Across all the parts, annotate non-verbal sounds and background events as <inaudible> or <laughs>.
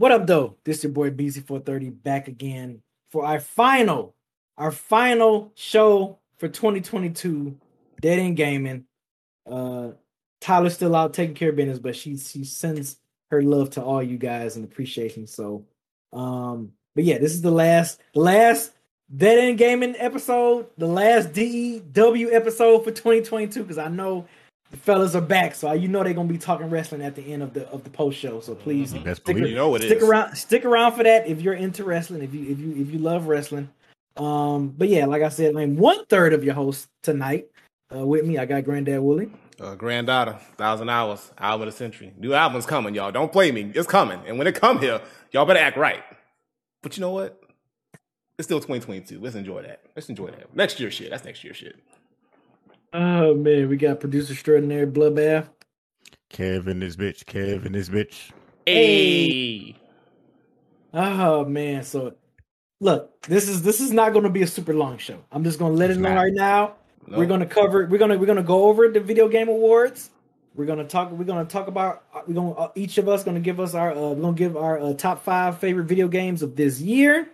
What up, though? This is your boy BZ430 back again for our final, our final show for 2022. Dead End Gaming. Uh, Tyler's still out taking care of business, but she she sends her love to all you guys and appreciation. So, um, but yeah, this is the last, the last Dead End Gaming episode, the last DEW episode for 2022 because I know the fellas are back, so you know they're gonna be talking wrestling at the end of the of the post show. So please, Best stick. You know it stick is. around, stick around for that if you're into wrestling. If you if you if you love wrestling, um, but yeah, like I said, I'm one third of your host tonight. Uh, with me, I got Granddad Willie. Uh, granddaughter, thousand hours, album of the century. New album's coming, y'all. Don't play me. It's coming. And when it come here, y'all better act right. But you know what? It's still 2022. Let's enjoy that. Let's enjoy that. Next year shit. That's next year shit. Oh man, we got producer extraordinary Bloodbath. Kevin this bitch. Kevin this bitch. Hey. Oh man, so look, this is this is not going to be a super long show. I'm just going to let It's it know right now. No. We're going to cover. We're going to we're going to go over the video game awards. We're going to talk. We're going to talk about. We're going to each of us going to give us our. Uh, we're going to give our uh, top five favorite video games of this year.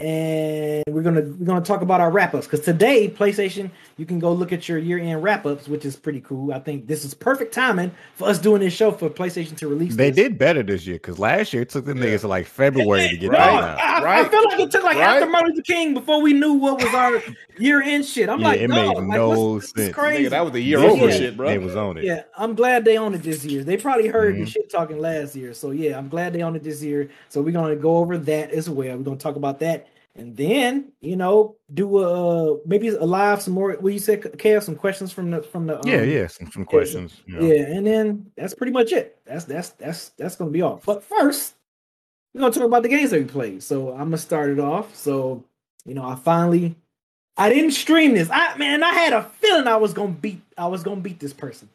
And we're gonna we're gonna talk about our wrap ups because today PlayStation you can go look at your year end wrap ups which is pretty cool. I think this is perfect timing for us doing this show for PlayStation to release. They this. did better this year because last year it took them Yeah. niggas to like February to <laughs> get No, that out. I- I feel like it took like Right. after Martin Luther King before we knew what was our year end shit. I'm Yeah, like, it no, made like, no what's- this sense. crazy. Nigga, that was the year Yeah. over Yeah. shit, bro. They was on it. yeah, I'm glad they own it this year. They probably heard the Mhm. shit talking last year. So yeah, I'm glad they own it this year. So we're gonna go over that as well. We're gonna talk about that. And then, you know, do a maybe a live some more. What you said, Chaos, some questions from the from the um, Yeah, yeah. Some, some questions. you know. yeah, and then that's pretty much it. That's that's that's that's gonna be all. But first, we're gonna talk about the games that we played. So I'm gonna start it off. So you know, I finally, I didn't stream this. I man, I had a feeling I was gonna beat. I was gonna beat this person.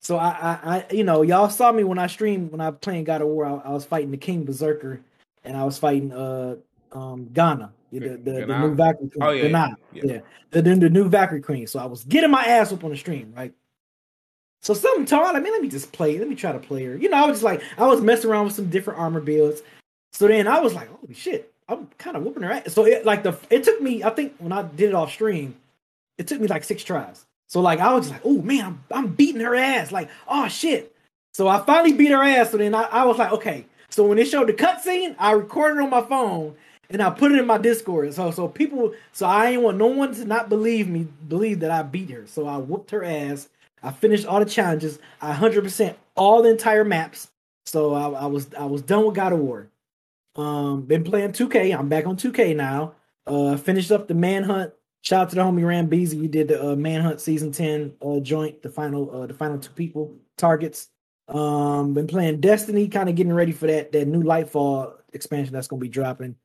So I, I, I you know, y'all saw me when I streamed when I was playing God of War. I, I was fighting the King Berserker, and I was fighting uh um Gná, the the, the, the new Valkyrie Queen. Oh, yeah, Gná, yeah. yeah, the, the the new Valkyrie Queen. So I was getting my ass up on the stream, right? So something told me, let me just play. Let me try to play her. You know, I was just like, I was messing around with some different armor builds. So then I was like, holy shit, I'm kind of whooping her ass. So it like the it took me, I think when I did it off stream, it took me like six tries. So like I was just like, oh man, I'm, I'm beating her ass. Like, oh shit. So I finally beat her ass. So then I, I was like, okay. So when it showed the cutscene, I recorded on my phone and I put it in my Discord. So so people, so I ain't want no one to not believe me, believe that I beat her. So I whooped her ass. I finished all the challenges. I hundred percent all the entire maps. So I, I was I was done with God of War. Um, been playing 2K. I'm back on 2K now. Uh, finished up the Manhunt. Shout out to the homie Ram Beasy. We did the uh, Manhunt season 10 uh, joint, the final uh, the final two people targets. Um, been playing Destiny, kind of getting ready for that that new Lightfall expansion that's gonna be dropping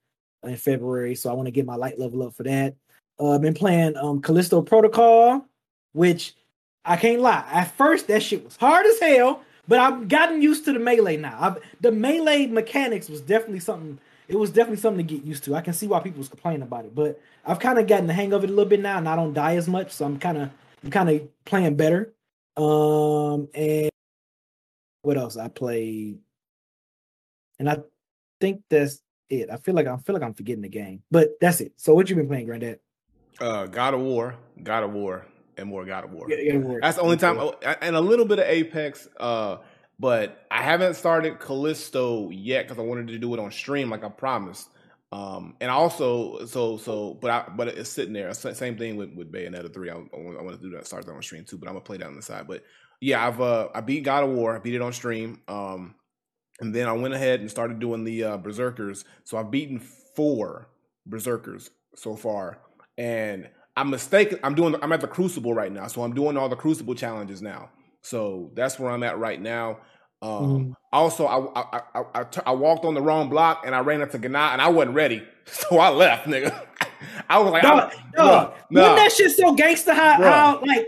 in February. So I want to get my light level up for that. Uh, been playing um Callisto Protocol, which I can't lie. At first, that shit was hard as hell, but I've gotten used to the melee now. I've, the melee mechanics was definitely something. It was definitely something to get used to. I can see why people was complaining about it, but I've kind of gotten the hang of it a little bit now, and I don't die as much, so I'm kind of I'm kind of playing better. Um, and what else I played? And I think that's it. I feel like I feel like I'm forgetting the game, but that's it. So what you been playing, Granddad? Uh, God of War, God of War, and more God of War. Yeah. That's the only time, and a little bit of Apex. Uh, but I haven't started Callisto yet because I wanted to do it on stream, like I promised. Um, and also, so so, but I but it's sitting there. Same thing with with Bayonetta three. I, I want to do that, start that on stream too. But I'm gonna play that on the side. But yeah, I've uh I beat God of War. I beat it on stream. Um, and then I went ahead and started doing the uh, Berserkers. So I've beaten four Berserkers so far, and I'm mistaken. I'm doing. I'm at the Crucible right now, so I'm doing all the Crucible challenges now. So that's where I'm at right now. Um, Mhm. Also, I I, I, I, t- I walked on the wrong block and I ran into Gná and I wasn't ready, <laughs> so I left, nigga. <laughs> I was like, no, wasn't no. that shit so gangster? How, how like,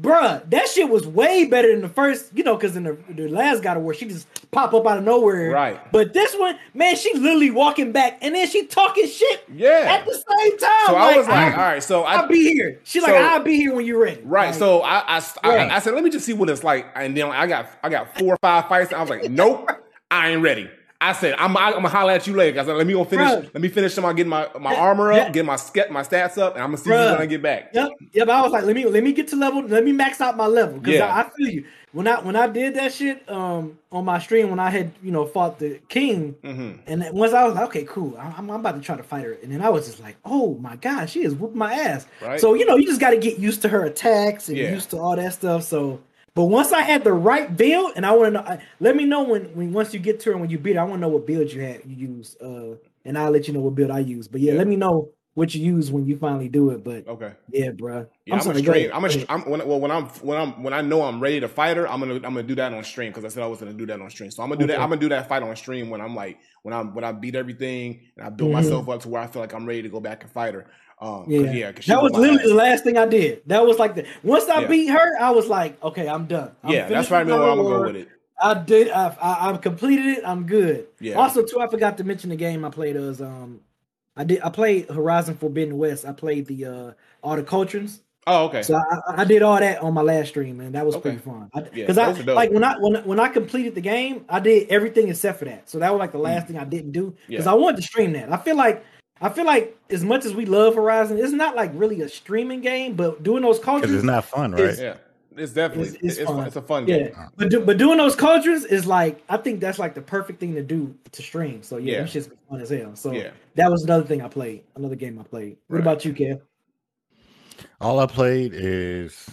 bruh, that shit was way better than the first. You know, because in the, the last God of War, she just pop up out of nowhere. Right. But this one, man, she literally walking back and then she talking shit Yeah. at the same time. So I was like, ah, I, all right, so I I'll be here. She like, I'll be here when you're ready. Right. Like, so I I, I Right. I said, let me just see what it's like. And then I got I got four or five fights. I was like, nope, I ain't ready. I said, I'm I'm gonna holler at you later. I said, let me go finish. Bruh. Let me finish some. getting my my armor up, that- get my sk- my stats up, and I'm gonna see you Bruh. when I get back. Yep, yep. I was like, let me let me get to level. Let me max out my level because Yeah. I, I feel you. When I when I did that shit um on my stream when I had you know fought the king hmm and once I was like, okay, cool, I- I'm, I'm about to try to fight her, and then I was just like, oh my god, she is whooping my ass. Right. So you know, you just got to get used to her attacks and Yeah. used to all that stuff. So, but once I had the right build, and I want to know, let me know when when once you get to her when you beat her, I want to know what build you had you use, uh, and I'll let you know what build I use. But yeah, Yeah. let me know what you use when you finally do it. But Okay. yeah, bro. Yeah, I'm, sorry, a go stream. I'm a. Go str- ahead. I'm when well when I'm when I'm when I know I'm ready to fight her. I'm gonna I'm gonna do that on stream because I said I was gonna do that on stream. So I'm gonna do that. I'm gonna do that fight on stream when I'm like when I'm when I beat everything and I build Mhm. myself up to where I feel like I'm ready to go back and fight her. Um, Yeah, yeah, that was literally ass. the last thing I did. That was like the once I Yeah. beat her, I was like, okay, I'm done. I'm Yeah, that's right. with Where I'm gonna go with it. I did. I, I I've completed it. I'm good. Yeah. Also, too, I forgot to mention the game I played was um, I did. I played Horizon Forbidden West. I played the uh all the cultures. Oh, okay. So I, I did all that on my last stream, and that was Okay. pretty fun. Yeah, Because I are dope. like when I when when I completed the game, I did everything except for that. So that was like the last thing I didn't do because Mm. Yeah. I wanted to stream that. I feel like I feel like as much as we love Horizon, it's not like really a streaming game, but doing those cultures, it's not fun, right? It's- yeah, it's definitely it's- it's, it's it's, fun. it's a fun yeah. game. But do, but doing those cultures is like I think that's like the perfect thing to do to stream. So yeah, Yeah. that shit's fun as hell. So Yeah. that was another thing I played, another game I played. What Right. about you, Kev? All I played is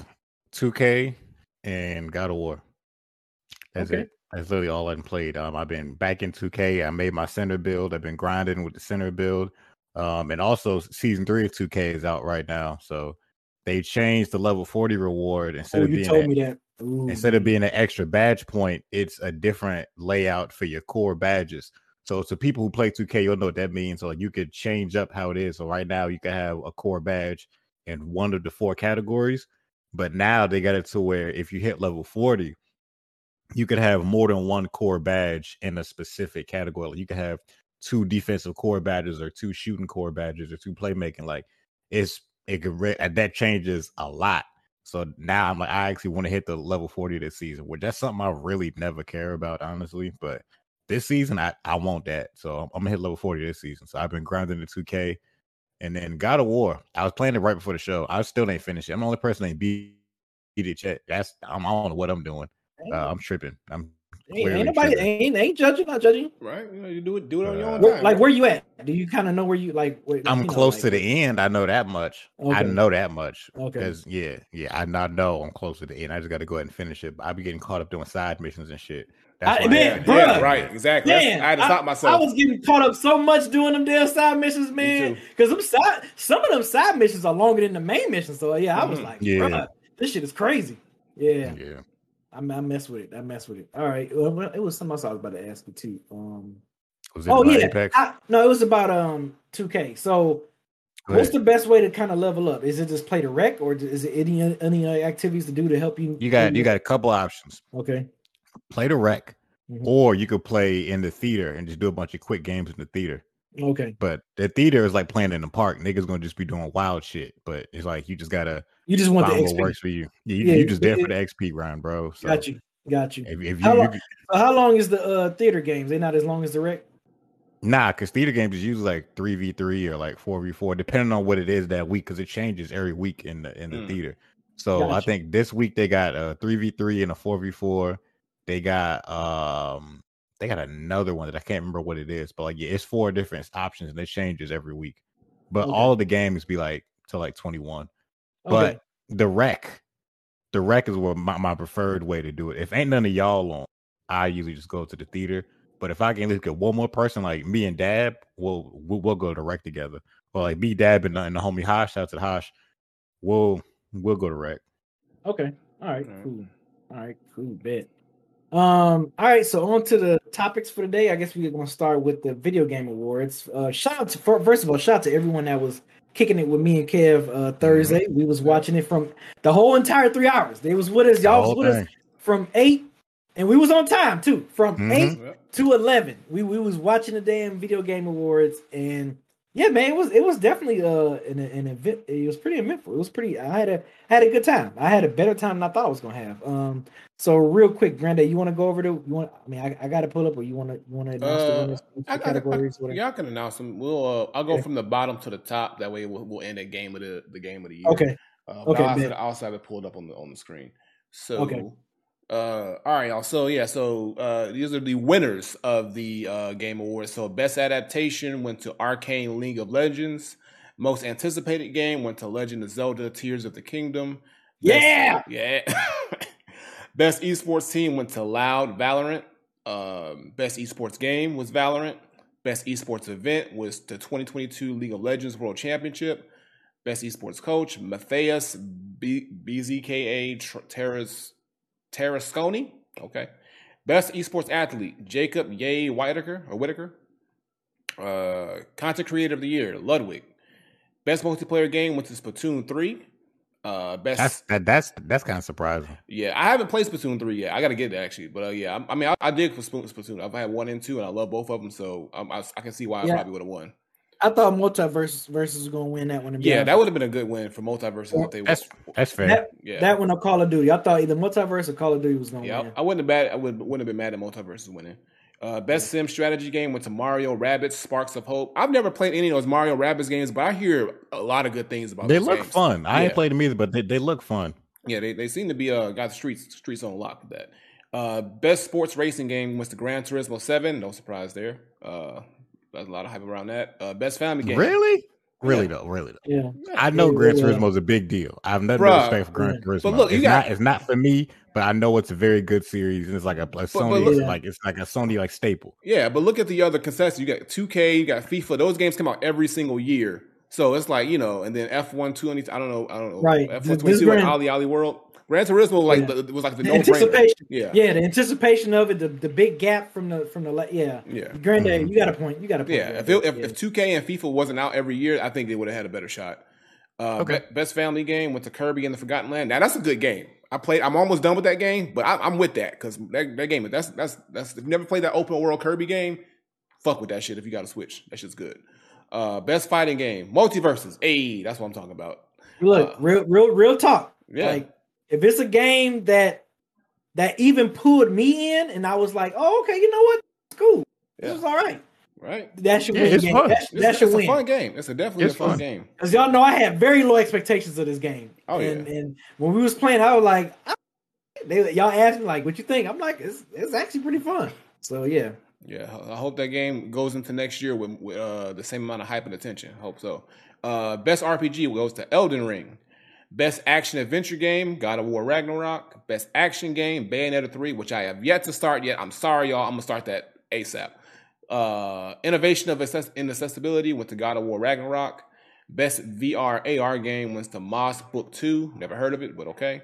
2K and God of War. That's Okay. it. That's literally all I've played. Um, I've been back in 2K. I made my center build. I've been grinding with the center build. Um, and also season three of 2K is out right now. So they changed the level 40 reward instead Oh, of being told a- me that. Instead of being an extra badge point, it's a different layout for your core badges. So to people who play 2K, you'll know what that means. So like you could change up how it is. So right now you can have a core badge in one of the four categories, but now they got it to where if you hit level 40, you could have more than one core badge in a specific category. Like you could have two defensive core badges or two shooting core badges or two playmaking. Like it's it could re- that changes a lot. So now I'm like, I actually want to hit the level 40 this season, which that's something I really never care about, honestly. But this season, I, I want that. So I'm, I'm gonna hit level 40 this season. So I've been grinding the 2K. And then God of War. I was playing it right before the show. I still ain't finished it. I'm the only person that ain't beat beat it yet. That's I'm I don't know what I'm doing. Uh, I'm tripping. I'm ain't, ain't nobody ain't ain't judging, not judging. Right? You know, you do it do it on your own Where, time. like man. where you at? Do you kind of know where you like? Where, I'm you know, close like- to the end. I know that much. I know that much. Okay. Yeah, yeah, I not know I'm close to the end. I just got to go ahead and finish it. I be getting caught up doing side missions and shit. I- why man, haven't yeah, right, yet. exactly. That's- Man, I had to stop myself. I myself. was getting caught up so much doing them damn side missions, man. too. Because them side, some of them side missions are longer than the main mission. So yeah, I was Mhm. like, Yeah. bruh, this shit is crazy. Yeah, Yeah. I, I mess with it. I mess with it. All right, well, it was something else I was about to ask you too. Um, Was it oh yeah? I, no, it was about um 2K. So what's the best way to kind of level up? Is it just play the rec, or is it any any activities to do to help you? you got you got a couple options. okay. Play the rec, Mhm. or you could play in the theater and just do a bunch of quick games in the theater. Okay, But the theater is like playing in the park. Niggas gonna just be doing wild shit. But it's like you just gotta you just want the find what XP. works for you. Yeah, you, Yeah, you just there it- for the XP round, bro. So Got you, got you. If, if you, How you long- could- how long is the uh theater games? They're not as long as the rec. Nah, because theater games is usually like three v three or like four v four, depending on what it is that week, because it changes every week in the in the Mm. theater. So I think this week they got a three v three and a four v four. They got um they got another one that I can't remember what it is, but like yeah, it's four different options and it changes every week. But Okay. all of the games be like to like twenty one. Okay. But the rec, the rec is what my, my preferred way to do it. If ain't none of y'all on, I usually just go to the theater. But if I can look at one more person, like me and Dab, we'll we'll, we'll go to rec together. Or like me, Dab, and, the- and the homie Hosh, shout out to the Hosh, we'll we'll go to rec. Okay. All right. Alright. Cool. All right. Cool. Bet. Um. All right. So on to the topics for today. I guess we're gonna start with the video game awards. Uh, shout out to first of all, shout out to everyone that was kicking it with me and Kev uh, Thursday. We was watching it from the whole entire three hours. They was with us. Y'all was with us from eight, and we was on time too. From Mhm. eight to eleven. We we was watching the damn video game awards, and yeah, man, it was it was definitely uh an, an event. It was pretty eventful. It was pretty. I had a had a good time. I had a better time than I thought I was gonna have. Um, so real quick, Grande, you want to go over the? You want? I mean, I, I got to pull up, or you want to you want to announce the Uh, winners, the I, I, categories? I, whatever? y'all can announce them. We'll. Uh, I'll go Okay. from the bottom to the top. That way, we'll, we'll end at game of the the game of the year. Okay. Uh, Okay, I'll, bet. also, I'll also have it pulled up on the on the screen. So. Okay. Uh, all right, y'all. So yeah, so uh, these are the winners of the uh, Game Awards. So best adaptation went to Arcane League of Legends. Most anticipated game went to Legend of Zelda: Tears of the Kingdom. Best- Yeah! yeah. <laughs> best esports team went to Loud Valorant. Um, best esports game was Valorant. Best esports event was the 2022 League of Legends World Championship. Best esports coach Matheus B- BZKA Tr- Terras Tarasconi. Okay. Best esports athlete Jacob Ye Whiteaker or Whiteaker. Uh, content creator of the year Ludwig. Best multiplayer game went to Splatoon 3. Uh, best That's that, that's that's kind of surprising. yeah, I haven't played Splatoon three yet. I got to get it actually, but uh, yeah, I, I mean, I, I did for Splatoon. Splatoon. I've had one and two, and I love both of them, so um, I, I can see why I probably would have won. I thought Multiverse versus was gonna win that one. Yeah, honest. that would have been a good win for MultiVersus if they That's would. that's fair. that, Yeah, that one of Call of Duty. I thought either Multiverse or Call of Duty was gonna yeah, win. I, I wouldn't have bad. I would, wouldn't have been mad at multiverse winning. Uh, best sim strategy game went to Mario Rabbids Sparks of Hope. I've never played any of those Mario Rabbids games, but I hear a lot of good things about. Them. They those look games. fun. I ain't played them either, but they, they look fun. Yeah, they, they seem to be uh got the streets streets on lock with that. Uh, best sports racing game was the Gran Turismo Seven. No surprise there. Uh, there's a lot of hype around that. Uh, best family game. Really? Really Yeah. though, really though. yeah. I know Yeah, Gran yeah. Turismo is a big deal. I have nothing Bruh. but respect for Gran Yeah. Turismo. But look, you it's got- not it's not for me, but I know it's a very good series and it's like a, a Sony look- like it's like a Sony like staple. Yeah, but look at the other concessions. You got 2K, you got FIFA. Those games come out every single year. So it's like, you know, and then F1 20, I don't know, I don't know. Right. F1 This 22 like Ali Ali World. Gran Turismo like Yeah. the, was like the, The no brainer. anticipation. Yeah. Yeah, the anticipation of it, the, the big gap from the from the le- yeah. Yeah. Granddad, you got a point. You got a point. Yeah, if, it, if, yeah. if 2K and FIFA wasn't out every year, I think they would have had a better shot. Uh, Okay. be- best family game went to Kirby and the Forgotten Land. Now that's a good game. I played. I'm almost done with that game, but I, I'm with that because that, that game. That's that's that's. If you never played that open world Kirby game, fuck with that shit. If you got a Switch, that shit's good. Uh, best fighting game, MultiVersus. Hey, that's what I'm talking about. Look, uh, real real real talk. Yeah. Like if it's a game that that even pulled me in and I was like, oh okay, you know what? It's cool. This Yeah. is all right. Right? That should Yeah, win. it's game. fun. That, It's, that should it's a fun game. It's a definitely It's a fun, fun. game. Because y'all know I had very low expectations of this game. Oh, yeah. and, and when we was playing, I was like, I- they y'all asked me like, what you think? I'm like, it's it's actually pretty fun. So yeah, Yeah, I hope that game goes into next year with, with uh, the same amount of hype and attention. Hope so. Uh, best RPG goes to Elden Ring. Best action adventure game, God of War Ragnarok. Best action game, Bayonetta 3, which I have yet to start yet. I'm sorry, y'all. I'm gonna start that ASAP. Uh, innovation of access- inaccessibility went to God of War Ragnarok. Best VR AR game went to Moss Book 2. Never heard of it, but okay.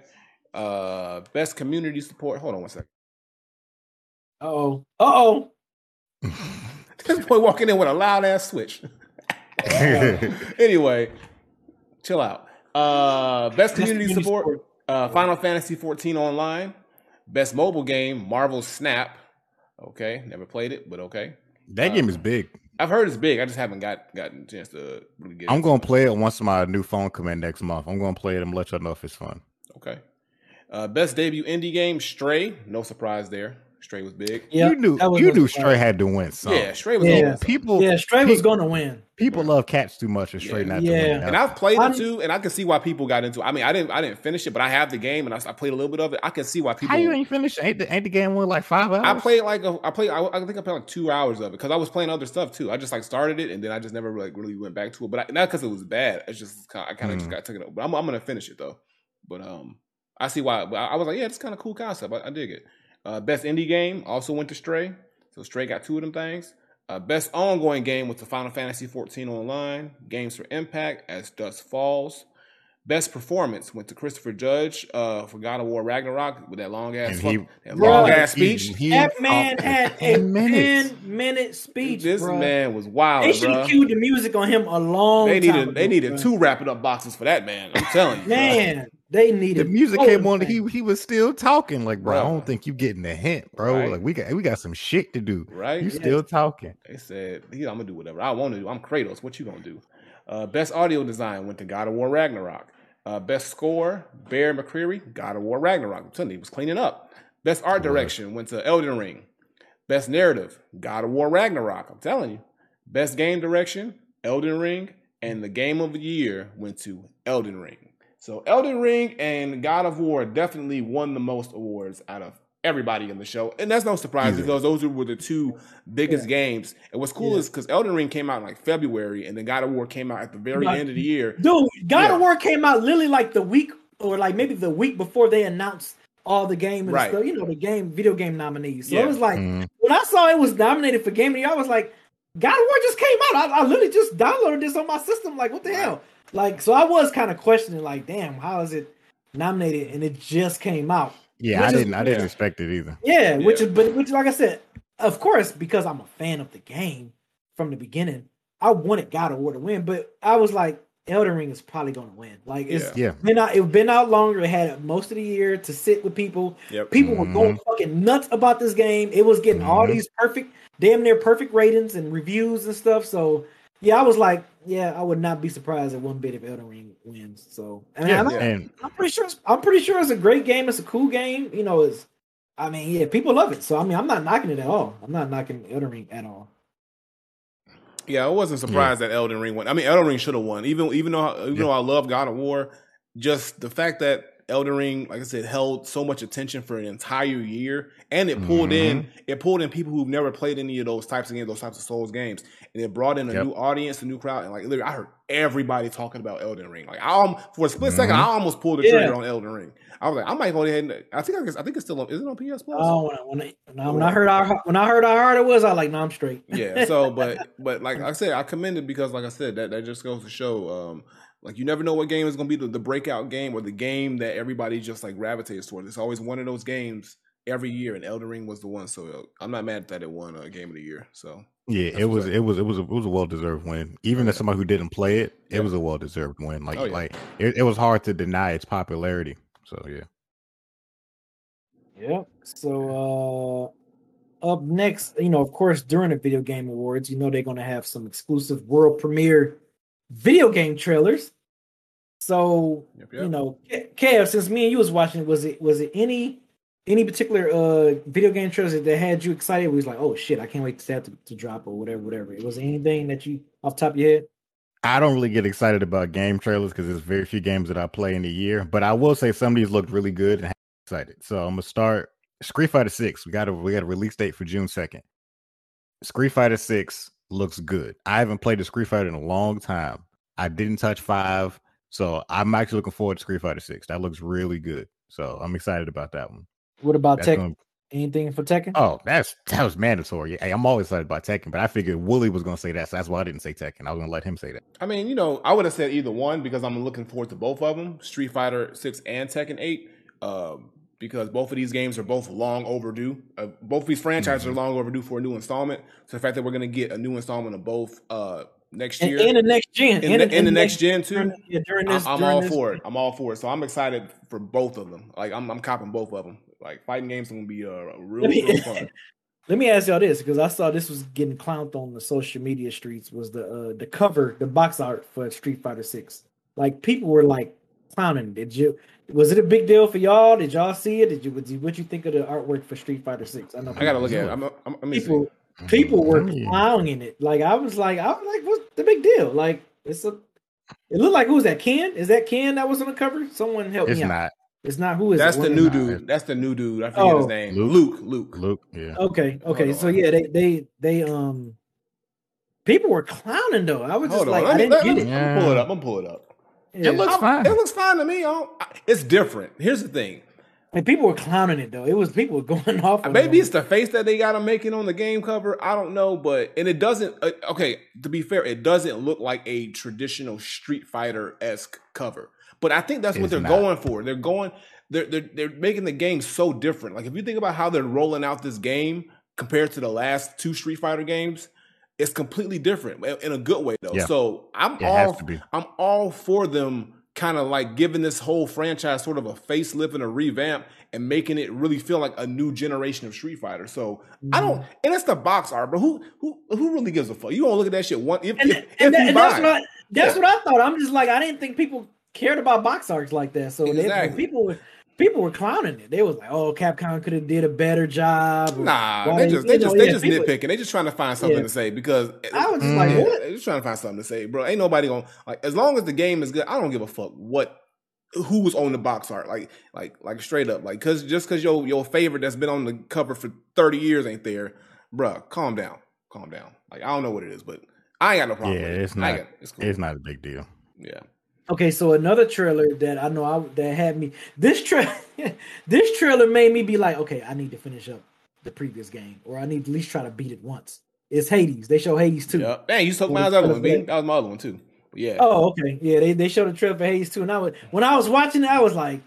Uh, best community support. Hold on one second. uh oh, uh oh. <laughs> This boy walking in with a loud ass switch. <laughs> anyway, chill out. Uh, best community, community support, support. Uh, Final Fantasy 14 online. Best mobile game, Marvel Snap. Okay, never played it, but okay. that game is big. I've heard it's big. I just haven't got gotten a chance to really get. I'm into gonna play it once my new phone come in next month. I'm gonna play it and let y'all know if it's fun. Okay. Uh, best debut indie game, Stray. No surprise there. Stray was big. Yeah, you knew that you knew surprise. Stray had to win. Some. Yeah, Stray was Yeah. over. people. Yeah, Stray was going to win. People love cats too much, and Stray Yeah. not Yeah. to win. And I've played I'm- it too, and I can see why people got into. it. I mean, I didn't, I didn't finish it, but I have the game, and I, I played a little bit of it. I can see why people. How you ain't finished? Ain't the, ain't the game won like five hours? I played like a, I played. I, I think I played like two hours of it because I was playing other stuff too. I just like started it and then I just never like really went back to it. But I, not because it was bad. It's just kinda, I kind of just Mm. got taken over. But I'm, I'm gonna finish it though. But um, I see why. But I, I was like, yeah, it's kind of cool concept. I, I dig it. Uh, best indie game also went to Stray. So Stray got two of them things. Uh, best ongoing game was the Final Fantasy XIV online. Games for Impact as Dusk Falls. Best performance went to Christopher Judge uh, for God of War Ragnarok with that long ass, he- that long ass speech. he That man talked had a 10 minutes. 10 minute speech. this bro. man was wild, They should have cued the music on him a long They time needed ago, they needed bro. two wrap it up boxes for that man. I'm telling you, bro. Man, they needed the music came on. He he was still talking like, bro. I don't think you getting the hint, bro. Right. Like we got we got some shit to do. right? You still talking? They said, yeah, I'm gonna do whatever I want to do. I'm Kratos. What you gonna do? Uh, best audio design went to God of War Ragnarok. Uh, best score, Bear McCreary, God of War Ragnarok. I'm telling you, he was cleaning up. Best art direction went to Elden Ring. Best narrative, God of War Ragnarok. I'm telling you. Best game direction, Elden Ring, and the game of the year went to Elden Ring. So Elden Ring and God of War definitely won the most awards out of everybody in the show, and that's no surprise Easily. because those were the two biggest games. And what's cool Yeah. is because Elden Ring came out in like February, and then God of War came out at the very Right. end of the year. Dude, God Yeah. of War came out literally like the week or like maybe the week before they announced all the game and Right. stuff, you know, the game video game nominees. So Yeah. it was like Mhm. when I saw it was nominated for game of the year, I was like, God of War just came out. I, I literally just downloaded this on my system. Like, what the Right. hell? Like, so I was kind of questioning, like, damn, how is it nominated and it just came out? Yeah, Which I didn't I didn't yeah. expect it either. Yeah, which is but which like I said, of course, because I'm a fan of the game from the beginning, I wanted God of War to win, but I was like, Elden Ring is probably gonna win. Like it's Yeah. been out, it's been out longer. It had most of the year to sit with people. Yep. People were going Mhm. fucking nuts about this game. It was getting all Mhm. these perfect, damn near perfect ratings and reviews and stuff. So yeah, I was like, yeah, I would not be surprised if one bit if Elden Ring wins. So I mean, Yeah, I'm, and I'm pretty sure it's, I'm pretty sure it's a great game. It's a cool game. You know, it's I mean, yeah, people love it. So I mean, I'm not knocking it at all. I'm not knocking Elden Ring at all. Yeah, I wasn't surprised that Elden Ring won. I mean, Elden Ring should have won. Even even though even Yeah. though I love God of War, just the fact that Elden Ring, like I said, held so much attention for an entire year, and it pulled in Mm-hmm. it pulled in people who've never played any of those types of games, those types of Souls games, and it brought in a Yep. new audience, a new crowd, and like literally, I heard everybody talking about Elden Ring. Like, I al- for a split second, Mhm. I almost pulled the Yeah. trigger on Elden Ring. I was like, I might go ahead and I think I, guess, I think it's still on. Is it on PS Plus? Oh, when I, when, I, when, I, when I heard how when I heard how hard it was, I was like, no, I'm straight. yeah so <laughs> but but like i said i commend it because like i said that that just goes to show um like you never know what game is going to be the, the breakout game or the game that everybody just like gravitates towards it's always one of those games every year and elden ring was the one so uh, i'm not mad that it won a game of the year so yeah, That's it was it was it was a, it was a well deserved win. Even Oh, as somebody who didn't play it, it Yeah. was a well deserved win. Like Oh, yeah. like it, it was hard to deny its popularity. So yeah. Yep. So uh up next, you know, of course, during the video game awards, you know they're gonna have some exclusive world premiere video game trailers. So yep, you know, Ke- Kev, since me and you was watching, was it was it any any particular uh video game trailers that, had you excited? We was like, oh shit, I can't wait to that to, to drop or whatever, whatever. It was anything that you off the top of your head? I don't really get excited about game trailers because there's very few games that I play in a year. But I will say some of these looked really good and excited. So I'm gonna start Street Fighter Six. We got a we got a release date for June second. Street Fighter Six looks good. I haven't played a Street Fighter in a long time. I didn't touch five, so I'm actually looking forward to Street Fighter Six. That looks really good. So I'm excited about that one. What about That's Tekken? gonna- Anything for Tekken? oh, that's that was mandatory. Hey, I'm always excited about Tekken, but I figured Wooly was gonna say that, so that's why I didn't say Tekken. I was gonna let him say that. i mean you know i would have said either one because i'm looking forward to both of them street fighter 6 and tekken 8 um, because both of these games are both long overdue uh, both of these franchises Mhm. are long overdue for a new installment so the fact that we're going to get a new installment of both uh, next year and the next gen. in, and the, in the next gen too. yeah, during I'm, this, I'm during all this- for it. I'm all for it. So I'm excited for both of them. Like I'm, I'm copping both of them. Like fighting games are gonna be uh, real, me- real fun. <laughs> Let me ask y'all this because I saw this was getting clowned on the social media streets. Was the uh, the cover, the box art for Street Fighter Six? Like people were like clowning. Did you? Was it a big deal for y'all? Did y'all see it? Did you? What you, what you think of the artwork for Street Fighter Six? I know. I gotta look at it. I'm, I'm, I'm, people, see. people were clowning it. Like I was like, I was like, what's the big deal? Like it's a. It looked like who's that? Ken? Is that Ken that was on the cover? Someone help it's me out. not. It's not. Who is That's it? the new is it? dude. That's the new dude. I forget Oh. his name. Luke? Luke. Luke. Luke, yeah. Okay, okay. Hold So on. yeah, they they they um people were clowning though. I was just Hold like, on. I Let me, didn't let, get me, it. let me pull it up. I'm gonna pull it up. It looks I'm- fine. It looks fine to me. I it's different. Here's the thing. And people were clowning it though. It was people <laughs> going off. Maybe it. it's the face that they got him making on the game cover. I don't know, but and it doesn't. Uh, okay, to be fair, it doesn't look like a traditional Street Fighter esque cover. But I think that's what they're not. going for. They're going. They're, they're they're making the game so different. Like if you think about how they're rolling out this game compared to the last two Street Fighter games, it's completely different in a good way though. Yeah. So I'm It all. I'm all for them kind of like giving this whole franchise sort of a facelift and a revamp and making it really feel like a new generation of Street Fighter. So I don't, Mm-hmm. and it's the box art, but who who who really gives a fuck? You gonna look at that shit one if and, if, and, if that- you and that's what I, that's Yeah. what I thought. I'm just like I didn't think people cared about box arts like that. So they, Exactly. people were people were clowning it. They was like, "Oh, Capcom could have did a better job." or Nah, why they just you they know, just they yeah, just people- nitpicking. They just trying to find something Yeah. to say because I was just Mm. like, Yeah, "What?" They're just trying to find something to say, bro. Ain't nobody gonna like as long as the game is good. I don't give a fuck what who was on the box art. Like like like straight up. Like cause just cause your your favorite that's been on the cover for thirty years ain't there, bro. Calm down, calm down. Like I don't know what it is, but I ain't got no problem. Yeah, with it. it's not. ain't got- it's cool. It's not a big deal. yeah. Okay, so another trailer that I know I, that had me this tra- <laughs> this trailer made me be like, okay, I need to finish up the previous game, or I need to at least try to beat it once. It's Hades. They show Hades too. Yeah. Man, you took my other one. That was my other one too. But yeah. Oh, okay, yeah. They they showed the trailer for Hades too, and I was when I was watching it, I was like,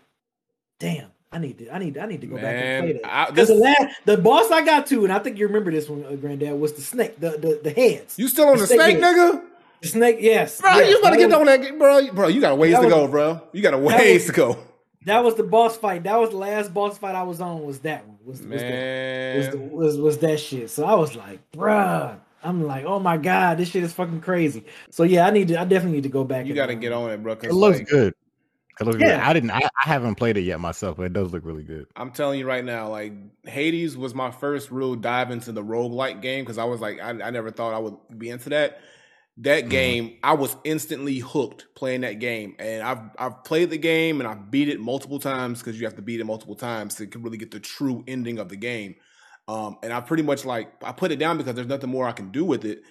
damn, I need to I need I need to go back and play that. Because the last the boss I got to, and I think you remember this one, uh, Granddad, was the snake, the the, the heads. You still on the The snake snake, nigga? The snake, yes, Bro, yes, you better to get on that, bro. Bro, you got a ways That to was- go, bro. You got a ways was- to go. That was the boss fight. That was the last boss fight I was on. Was that one? Was was, that, Man, was, the, was was that shit? So I was like, bruh. I'm like, oh my god, this shit is fucking crazy. So yeah, I need to. I definitely need to go back. you got to um, get on it, bro. It looks like, good. It looks good. Yeah. I didn't. I, I haven't played it yet myself, but it does look really good. I'm telling you right now, like Hades was my first real dive into the roguelike game because I was like, I, I never thought I would be into that. That Mhm. game, I was instantly hooked playing that game, and I've I've played the game and I've beat it multiple times because you have to beat it multiple times to really get the true ending of the game. Um, and I pretty much like I put it down because there's nothing more I can do with it,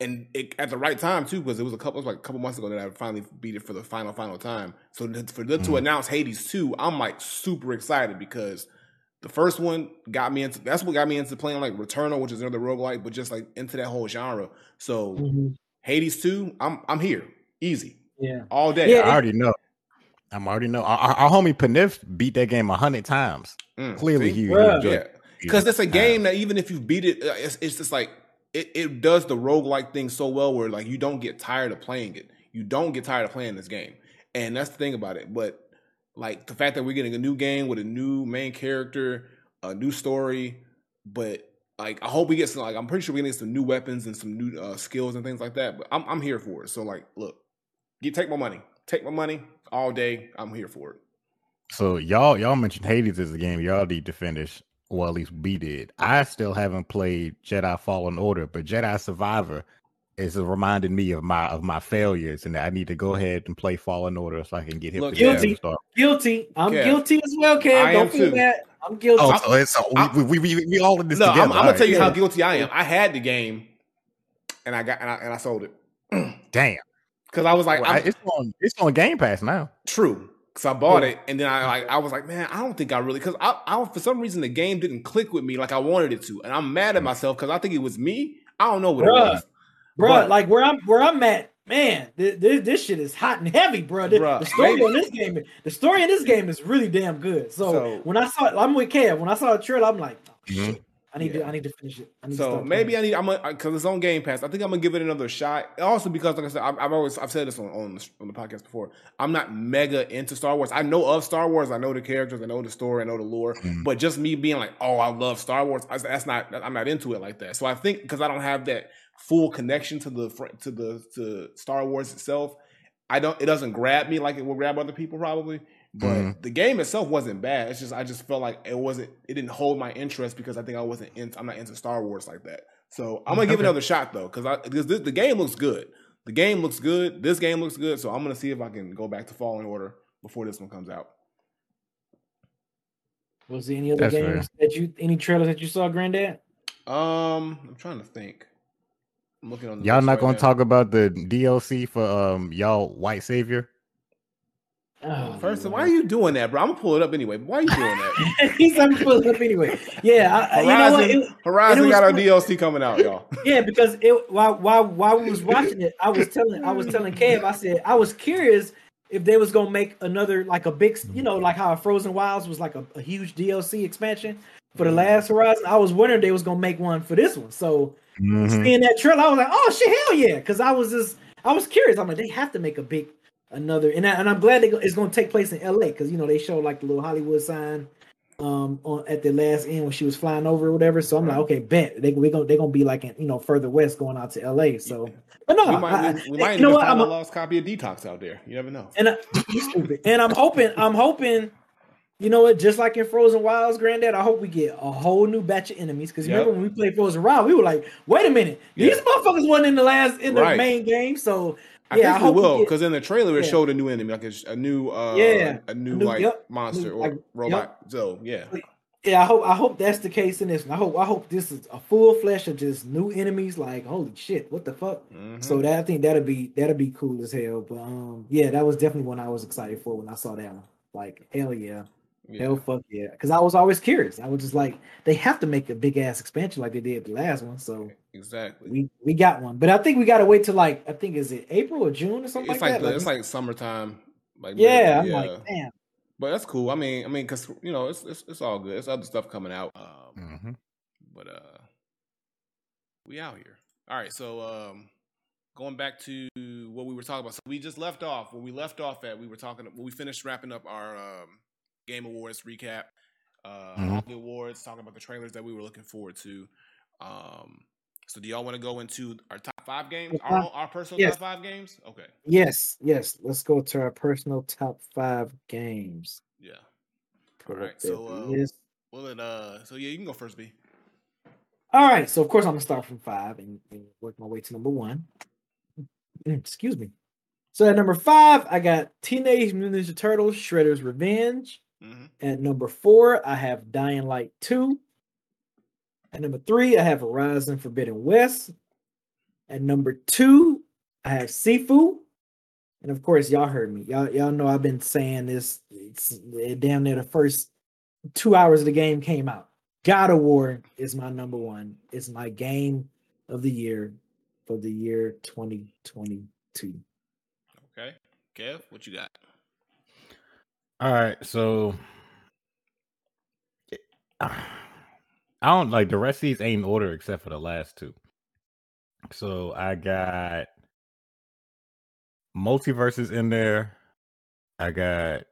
and it, at the right time too because it was a couple it was like a couple months ago that I finally beat it for the final final time. So for them to Mhm. announce Hades two, I'm like super excited because the first one got me into that's what got me into playing like Returnal, which is another roguelike, but just like into that whole genre. So mhm, Hades 2, I'm I'm here. Easy. Yeah. All day. Yeah, I already know. I'm already know. Our, our, our homie Panif beat that game a hundred times. Mm, Clearly, see? he, he enjoyed yeah. it. Because it's a game that even if you beat it, uh, it's, it's just like it, it does the roguelike thing so well where like you don't get tired of playing it. You don't get tired of playing this game. And that's the thing about it. But like the fact that we're getting a new game with a new main character, a new story, but like I hope we get some like I'm pretty sure we're gonna get some new weapons and some new uh, skills and things like that. But I'm I'm here for it. So like look, you take my money. Take my money all day. I'm here for it. So y'all y'all mentioned Hades as a game y'all need to finish. Well, at least we did. I still haven't played Jedi Fallen Order, but Jedi Survivor is reminding me of my of my failures, and I need to go ahead and play Fallen Order so I can get hit. Look, Guilty. Star. Guilty. I'm Kev. guilty as well, Cam. I Don't am feel too. bad. I'm guilty. Oh, so it's so I- we, we, we, we all in this No, together. I'm, I'm gonna right. tell you how guilty I am. I had the game, and I got and I, and I sold it <clears throat> Damn, because I was like, Well, I'm- it's on it's on Game Pass now. true. Because I bought Yeah. it, and then I like I was like, man, I don't think I really because I, I for some reason the game didn't click with me like I wanted it to, and I'm mad at mm. myself because I think it was me. I don't know what Bruh. it was, bro. But- like where I'm where I'm at, man. This, this, this shit is hot and heavy, bro. The, Bruh, the story maybe- on this game, the story in this game is really damn good. So, So- when I saw, I'm with Kev. When I saw the trailer, I'm like, oh, Mhm. shit. I need Yeah. to, I need to finish it. I need to So start maybe playing. I need I'm because it's on Game Pass. I think I'm gonna give it another shot. Also because like I said, I've, I've always I've said this on on the, on the podcast before. I'm not mega into Star Wars. I know of Star Wars. I know the characters. I know the story. I know the lore. Mhm. But just me being like, oh, I love Star Wars. I, that's not. I'm not into it like that. So I think because I don't have that full connection to the to the to Star Wars itself. I don't. It doesn't grab me like it will grab other people probably. But Mhm. the game itself wasn't bad. It's just I just felt like it wasn't. It didn't hold my interest because I think I wasn't. In, I'm not into Star Wars like that. So I'm gonna give it another shot though, because I because the game looks good. The game looks good. This game looks good. So I'm gonna see if I can go back to Fallen Order before this one comes out. Was there any other That's fair. games that you any trailers that you saw, Granddad? Um, I'm trying to think. I'm looking on. The Y'all not right gonna now. talk about the DLC for um y'all white savior? Oh, First, of all, why are you doing that, bro? I'm gonna pull it up anyway. Why are you doing that? <laughs> He's I'm pulling up anyway. Yeah, I, I- you know what? Horizon, It- Horizon was got our. DLC coming out, y'all. <laughs> yeah, because it while while while we was watching it, I was telling I was telling Kev, I said I was curious if they was gonna make another like a big, you know, like how Frozen Wilds was like a, a huge DLC expansion for the last Horizon. I was wondering if they was gonna make one for this one. So Mhm. seeing that trailer, I was like, oh shit, hell yeah! Because I was just I was curious. I'm like, they have to make a big another, and I, and I'm glad they go, it's gonna take place in L.A. because you know they showed like the little Hollywood sign um on at the last end when she was flying over or whatever. So I'm like, okay, bet they we gonna they gonna be like in, you know further west going out to L.A. So, but no, we might, we, we I- might you know what? find I'm a lost copy of Detox out there. You never know. and I, stupid. And I'm hoping, I'm hoping, you know what? Just like in Frozen Wilds, Granddad, I hope we get a whole new batch of enemies. Because Yep. remember when we played Frozen Wild, we were like, wait a minute, these motherfuckers wasn't in the last in the Right. main game. So I yeah, I think we hope we will because in the trailer it Yeah. showed a new enemy, like a, a new, uh, Yeah. a new, A new- like yep. monster New, or like, robot. So yeah, yeah, I hope I hope that's the case in this. one. I hope I hope this is a full flesh of just new enemies. Like holy shit, what the fuck? Mhm. So that I think that'll be that'll be cool as hell. But um, yeah, that was definitely one I was excited for when I saw that one. Like hell yeah. Yeah. Hell fuck yeah. Because I was always curious. I was just like, they have to make a big ass expansion like they did the last one. So exactly. we we got one. But I think we gotta wait till like I think is it April or June or something it's like, like, that. the, it's like summertime. Like yeah, I'm yeah. like, damn. but that's cool. I mean, I mean, because you know, it's, it's it's all good. It's other stuff coming out. Um, Mhm. but uh, we out here. All right, so um, going back to what we were talking about. So we just left off. When we left off at, we were talking. When we finished wrapping up our um, game awards recap, uh, Mhm. the awards, talking about the trailers that we were looking forward to. Um, so do y'all want to go into our top five games? Our, our personal yes. top five games? Okay. Yes, yes. Let's go to our personal top five games. Yeah. Pull All right, so, uh, list. Well, then, uh, so yeah, you can go first, B. All right, so of course I'm gonna start from five and, and work my way to number one. <clears throat> Excuse me. So at number five, I got Teenage Mutant Ninja Turtles: Shredder's Revenge. Mm-hmm. At number four, I have Dying Light 2. At number three, I have Horizon Forbidden West. At number two, I have Sifu. And of course, y'all heard me. Y'all, y'all know I've been saying this. It's damn near the first two hours of the game came out. God of War is my number one. It's my game of the year for the year 2022. Okay. Kev, what you got? All right, so I don't like the rest of these ain't in order except for the last two. So I got MultiVersus in there. I got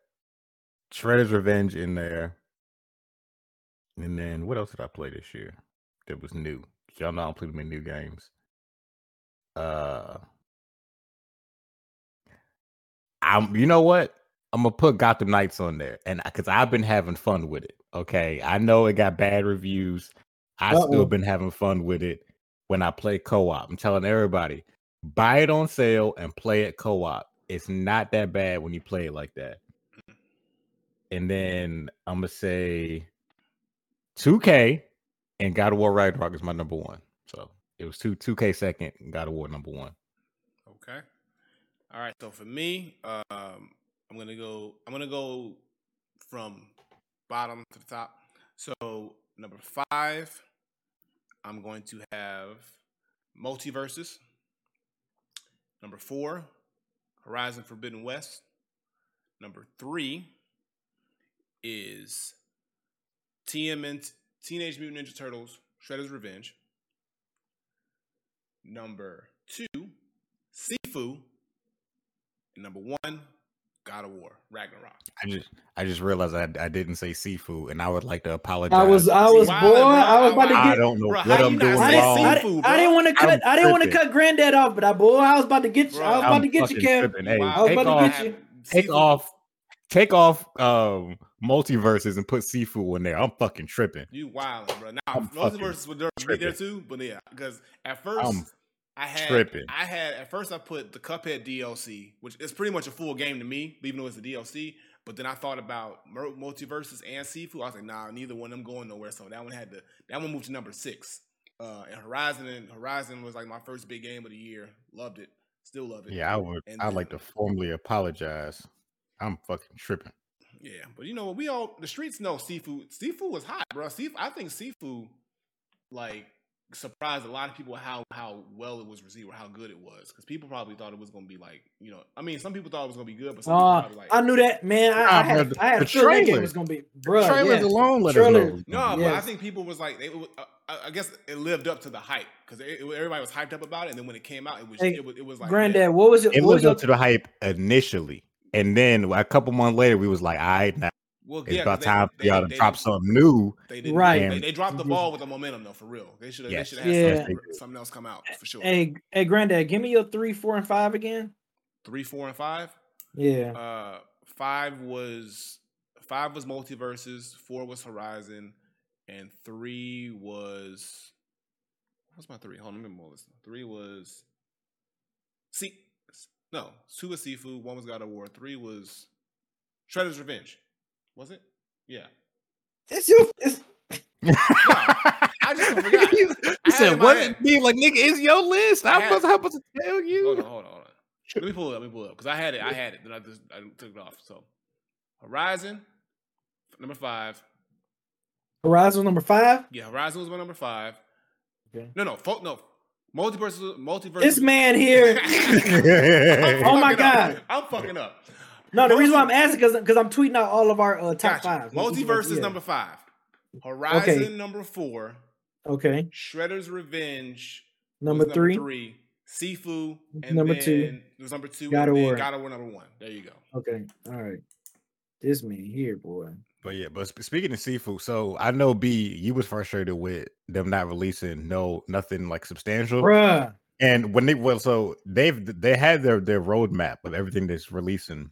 Shredder's Revenge in there. And then what else did I play this year that was new? Y'all know I don't play many new games. Uh I'm you know what? I'm gonna put Gotham Knights on there, and because I've been having fun with it. Okay, I know it got bad reviews. I Uh-oh. still been having fun with it when I play co-op. I'm telling everybody, buy it on sale and play it co-op. It's not that bad when you play it like that. And then I'm gonna say 2K and God of War Ragnarok is my number one. So it was two 2K second, and God of War number one. Okay. All right. So for me, um, I'm gonna go. I'm gonna go from bottom to the top. So number five, I'm going to have MultiVersus. Number four, Horizon Forbidden West. Number three is TMN Teenage Mutant Ninja Turtles Shredder's Revenge. Number two, Sifu. And number one, God of War, Ragnarok. I just I just realized I, I didn't say seafood, and I would like to apologize. I was I See, was why- boy. I was about to Get, I don't know Bro, what I'm doing I say didn't, wrong. I, didn't, I didn't want to cut. I'm I didn't want to cut Granddad off, but I boy, I was about to get you. I was about I'm to get you, fucking Kev. Hey, Wow. I was take about to off, get you. take Seafood- off, take off um MultiVersus and put seafood in there. I'm fucking tripping. You wild, bro. Now, I'm MultiVersus would there- be there too, but yeah, because at first I'm I had tripping. I had at first I put the Cuphead DLC, which is pretty much a full game to me, even though it's a DLC. But then I thought about MultiVersus and seafood. I was like, nah, neither one of them going nowhere. So that one had to that one moved to number six. Uh, and Horizon and Horizon was like my first big game of the year. Loved it, still love it. yeah. I would. And I'd like to formally apologize. I'm fucking tripping. Yeah, but you know what? We all the streets know seafood. Seafood was hot, bro. Seafood. I think seafood like surprised a lot of people how how well it was received or how good it was because people probably thought it was going to be like you know. I mean, some people thought it was going to be good, but some people Uh, probably like I knew that, man. I, I had, bro, I had the a feeling that game trailer- was gonna be, bro. Trailers yeah. alone let Trailer- know. no, gonna but I think people was like, it, was- uh, I I guess it lived up to the hype because everybody was hyped up about it, and then when it came out, it was Hey, it was, it was like Granddad, what was it? It what lived was up to the hype initially, and then a couple months later, we was like, "All right, now Well, it's yeah, about 'cause they- time for they- y'all to they- drop something new." They didn't, Right. They, they dropped the ball with the momentum though, for real. They should have. Yes. They should have Yeah. something, something else come out for sure. Hey, hey, Granddad, give me your three, four, and five again. Three, four, and five. Yeah. Uh, five was five was MultiVersus. Four was Horizon, and three was what's my three? Hold on, let me more listen. Three was see no two was Sifu. One was God of War. Three was Shredder's Revenge. Was it? Yeah. It's your. It's, <laughs> I just <laughs> forgot. you I said, "What?" head. Me like, "Nigga, it's your list." I I had- was supposed to tell you. Hold on, hold on, hold on. Let me pull it up. Let me pull it up because I had it. I had it. Then I just I took it off. So Horizon, number five. Horizon number five. Yeah, Horizon was my number five. Okay. No, no, fo- no. Multiverse, multiverse. This man here. <laughs> Oh my God. I'm fucking up. No, the reason why I'm asking because because I'm tweeting out all of our uh, top Gotcha. five. Multiverse is Yeah. number five. Horizon Okay. number four. Okay, Shredder's Revenge. was number three. Three. Sifu. And Number then two. It was number two. God and of then War. God of War number one. There you go. Okay, all right. This man here, boy. But yeah, but speaking of Sifu, so I know B, you was frustrated with them not releasing no nothing like substantial. Bruh. And when they well, so they've they had their their roadmap of everything that's releasing,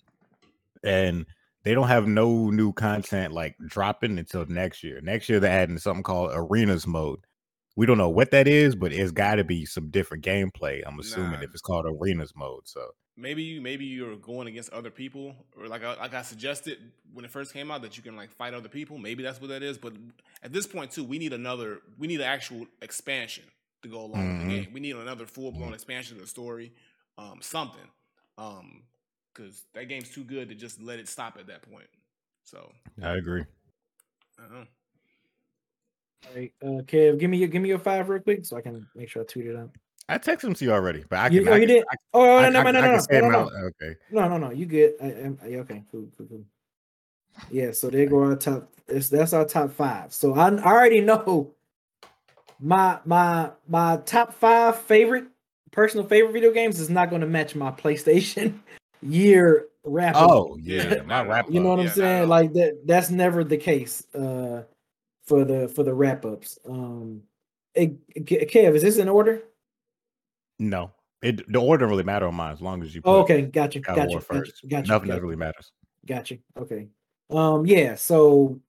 and they don't have no new content like dropping until next year. Next year they're adding something called arenas mode. We don't know what that is, but it's got to be some different gameplay. I'm assuming Nah. if it's called arenas mode. So maybe you maybe you're going against other people or like I, like I suggested when it first came out that you can like fight other people maybe that's what that is but at this point too we need another we need an actual expansion to go along with Mhm. the game we need another full-blown expansion of the story um something um because that game's too good to just let it stop at that point so I agree. uh-huh. All right, uh, Kev, give me your give me your five real quick so I can make sure I tweet it out. I texted them to you already, but I You- oh, I you can- did? I- Oh, no, I- no, I- no, no, I no, can no, no, no. Okay. no, no, no. You good? I, am yeah, okay, cool, cool, cool. Yeah, so they go our top. It's, that's our top five. So I, I already know my my my top five favorite personal favorite video games is not going to match my PlayStation <laughs> year wrap. Oh <laughs> yeah, Yeah, my nah, wrap. you know what yeah, I'm saying? Like that. That's never the case. Uh, for the for the wrap ups. Um, hey, Kev, is this in order? No, it the order don't really matter on mine as long as you. Put Oh, okay, gotcha, you, God of got you, War got you, first. gotcha. you, Nothing got that really matters. Gotcha. Okay. Um. Yeah. So,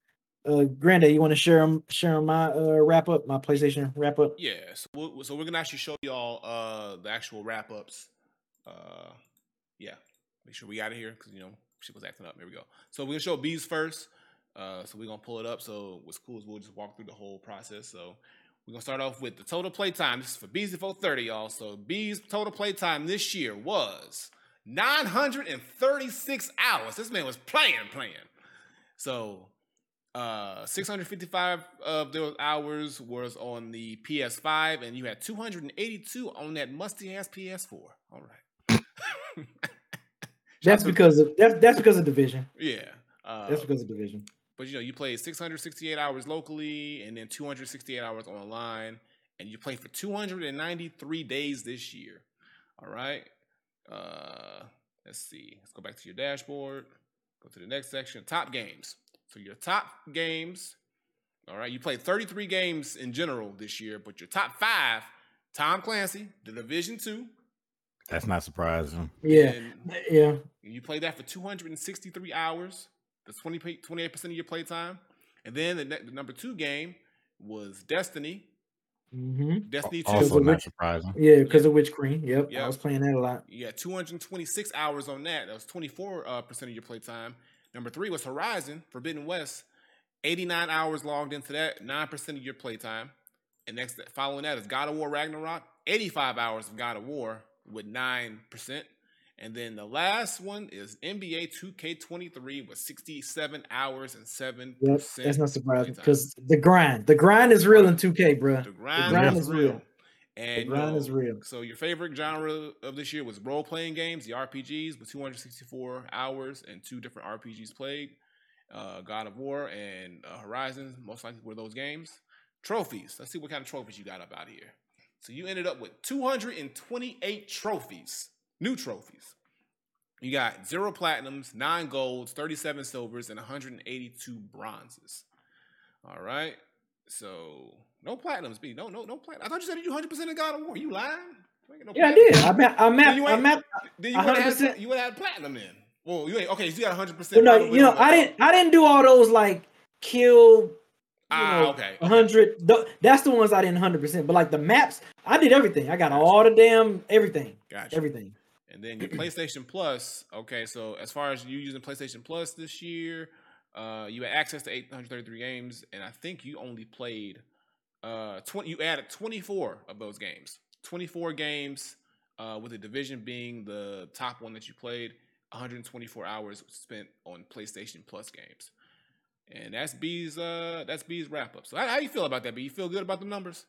uh, Granddad, you want to share 'em- share 'em my uh wrap up, my PlayStation wrap up? yeah so, we'll, so we're gonna actually show y'all uh the actual wrap-ups uh yeah make sure we got it here because you know she was acting up. There we go. So we're gonna show B's first. Uh so we're gonna pull it up. So what's cool is we'll just walk through the whole process. So we're gonna start off with the total playtime. This is for B's 430 y'all. So B's total play time this year was 936 hours. This man was playing playing. So uh 655 of those hours was on the PS5 and you had 282 on that musty ass PS4. All right. <laughs> That's to- because of that's that's because of division. yeah. Uh, That's because of division. but you know, you played 668 hours locally and then 268 hours online and you played for 293 days this year. All right. Uh Let's see. Let's go back to your dashboard. Go to the next section. Top games. So your top games. All right. You played 33 games in general this year, but your top five: Tom Clancy, The Division Two. That's not surprising. Yeah, And yeah. You played that for 263 hours. That's 20, 28% of your play time. And then the, ne- the number two game was Destiny. Mm-hmm. Destiny 2. Also Which- not surprising. Yeah, because of Witch Queen. Yep, Yep. I was playing that a lot. You got 226 hours on that. That was 24 uh, percent of your play time. Number three was Horizon Forbidden West, 89 hours logged into that, nine percent of your play time. And next, following that is God of War Ragnarok, 85 hours of God of War with nine percent. And then the last one is NBA 2K23 with 67 hours and seven Yep, that's not surprising because the grind, the grind is real in 2K, bro. The grind, grind is is real. real. And The you grind know, is real. So your favorite genre of this year was role playing games, the RPGs, with 264 hours and two different RPGs played. Uh, God of War and uh, Horizon, most likely were those games. Trophies. Let's see what kind of trophies you got up out here. So you ended up with 228 trophies, new trophies. You got zero platinums, nine golds, 37 silvers, and 182 bronzes. All right. So no platinums, B. No, no, no platinum. I thought you said you 100 percent in God of War. You lying? You no Yeah, I did. I mapped. I mapped. you I ain't- mapped. Then you would have 100%. had you would have had platinum then. Well, you ain't okay. So you got 100 But percent. no, you know, I didn't. I didn't do all those like kill. You Ah, know, okay, okay. hundred. That's the ones I didn't hundred percent. But like the maps, I did everything. I got all the damn everything. Gotcha. Everything. And then your PlayStation Plus. Okay, so as far as you using PlayStation Plus this year, uh, you had access to 833 games, and I think you only played uh 20. You added 24 of those games. 24 games, uh, with the division being the top one that you played. 124 hours spent on PlayStation Plus games. And that's B's uh that's B's wrap up. So how, how you feel about that? B? You feel good about the numbers?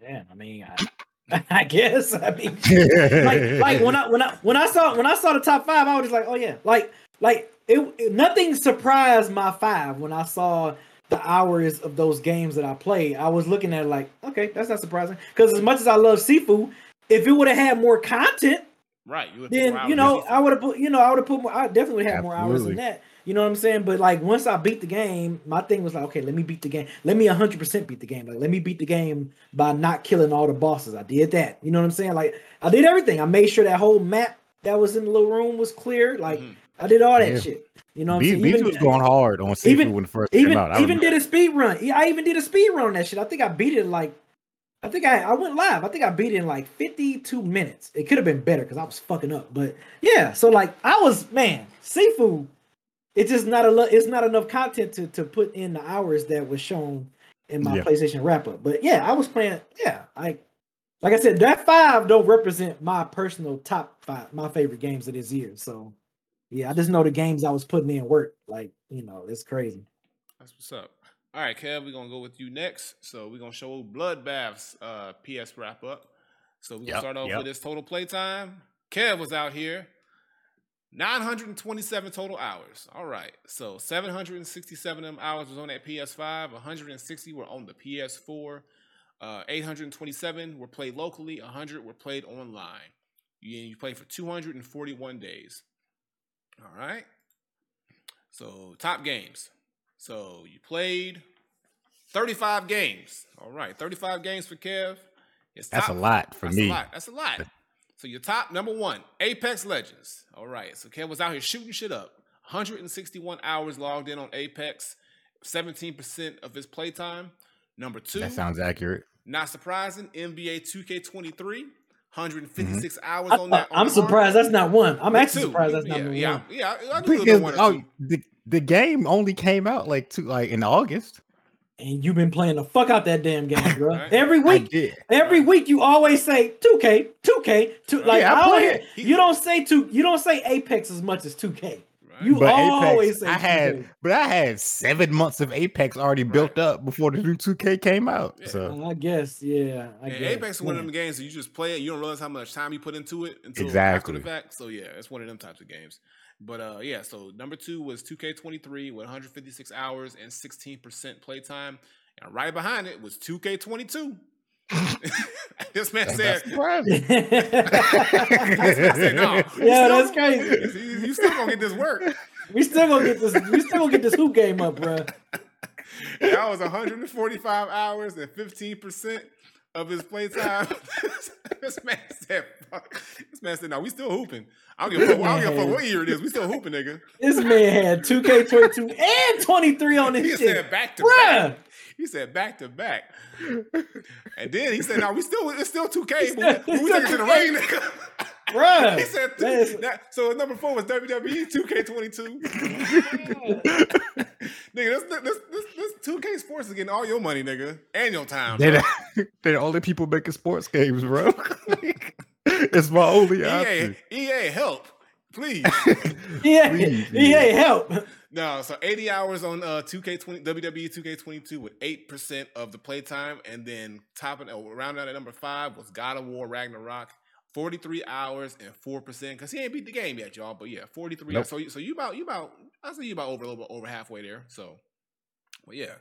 Yeah, I mean, I, <laughs> I guess. I mean, <laughs> like, like when I when I when I saw when I saw the top five, I was just like, oh yeah, like like it, it- nothing surprised my five when I saw the hours of those games that I played. I was looking at it like, okay, that's not surprising. Because as much as I love Sifu, if it would have had more content, Right. You then you know I would have put you know I would have put more. I definitely would have more hours than that. You know what I'm saying? But like once I beat the game, my thing was like, okay, let me beat the game. Let me 100 percent beat the game. Like let me beat the game by not killing all the bosses. I did that. You know what I'm saying? Like I did everything. I made sure that whole map that was in the little room was clear. Like Mhm. I did all that Yeah. shit. You know what I'm B, saying? B was going hard on Sifu even- when it first even came out. I even remember. did a speed run. Yeah, I even did a speed run on that shit. I think I beat it like I think I I went live. I think I beat it in like 52 minutes. It could have been better because I was fucking up. But yeah, so like I was man, Sifu. It's just not a lo- it's not enough content to to put in the hours that was shown in my Yeah. PlayStation wrap up. But yeah, I was playing. Yeah, I like I said, that five don't represent my personal top five, my favorite games of this year. So yeah, I just know the games I was putting in work. Like you know, it's crazy. That's what's up. All right, Kev, we're gonna go with you next. So we're gonna show Bloodbath's uh, PS wrap up. So we're gonna Yep, start off yep. with his total playtime. Kev was out here. 927 total hours. All right. So 767 of them hours was on that PS5. 160 were on the PS4. Uh, 827 were played locally. 100 were played online. You, you played for 241 days. All right. So top games. So you played 35 games. All right, 35 games for Kev. His That's a lot for that's me. a lot. That's a lot. So your top number one, Apex Legends. All right. So Kev was out here shooting shit up. 161 hours logged in on Apex. 17% of his playtime. Number two, That sounds accurate. not surprising, NBA 2K23. 156 mm-hmm. hours I, on that. on am the surprised hardware. that's not one. I'm Me actually too. surprised that's yeah, not yeah, one. Yeah, I, I knew it was Because one or oh, two. the, the game only came out like two like in August. And you've been playing the fuck out that damn game, <laughs> bro. Right. Every I week, did. every week you always say 2K, 2K, two. Like Yeah, I I play hear, it. you don't say two. You don't say Apex as much as 2K. Right. You But always Apex, say I had, but I had seven months of Apex already built up before the new 2K came out. Yeah. So I guess, yeah. I And guess. Apex is one of them games that you just play it, you don't realize how much time you put into it until Exactly. after the fact. So yeah, it's one of them types of games. But uh yeah, so number two was 2K23 with 156 hours and 16% playtime. And right behind it was 2K22 <laughs> <laughs> this man said, surprising. said, no, you yeah, still- that's crazy. you, you still gonna get this work. We still gonna get this. We still gonna get this hoop game up, bro. That was 145 hours and 15 percent of his playtime. <laughs> this man said, fuck. "This man said, no, we still hooping. I don't give a fuck. I don't give a fuck what year it is. We still hooping, nigga." This man had 2K22 and 23 on He this shit. said back to Bruh. back. He said back to back. And then he said, "No, we still it's still 2K, but we, <laughs> we still take it to the 2K. nigga." Bruh. He said, That is- that- so number four was WWE 2K22. <laughs> nigga, this, this, this, this 2K Sports is getting all your money, nigga, and your time. They're, bro. the- <laughs> they're the only people making sports games, bro. <laughs> it's my only EA, option. EA, help, please. Yeah, Please, yeah, yeah. help. no, so 80 hours on uh, 2K20, WWE 2K22 with 8% of the playtime. And then topping, oh, rounding out at number five was God of War Ragnarok. 43 hours and 4% because he ain't beat the game yet, y'all. But yeah, 43 Nope. So, you, so you about, you about, I say you about over, a little bit over halfway there. So, but yeah.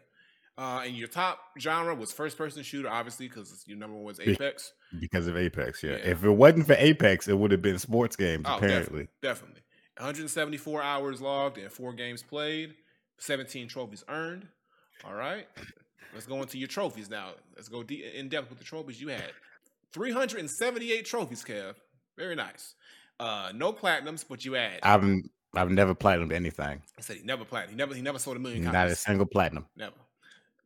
Uh, and your top genre was first person shooter, obviously, because your number one was Apex. Because of Apex, yeah. Yeah. If it wasn't for Apex, it would have been sports games, Oh, apparently. Definitely. 174 hours logged and four games played, 17 trophies earned. All right. Let's go into your trophies now. Let's go de- in depth with the trophies you had. 378 trophies, Kev. Very nice. Uh, no platinums, but you had. I, I've I've never platinumed anything. I said he never platinum. He never he never sold a million Not copies. a single platinum. Never.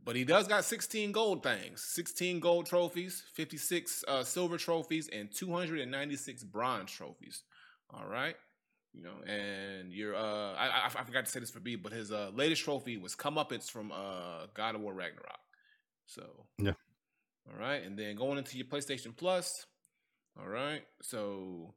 But he does got 16 gold things, 16 gold trophies, 56 uh, silver trophies, and 296 bronze trophies. All right. You know, and your uh I, I I forgot to say this for B, but his uh latest trophy was comeuppance from uh God of War Ragnarok. So Yeah. All right, and then going into your PlayStation Plus. All right, so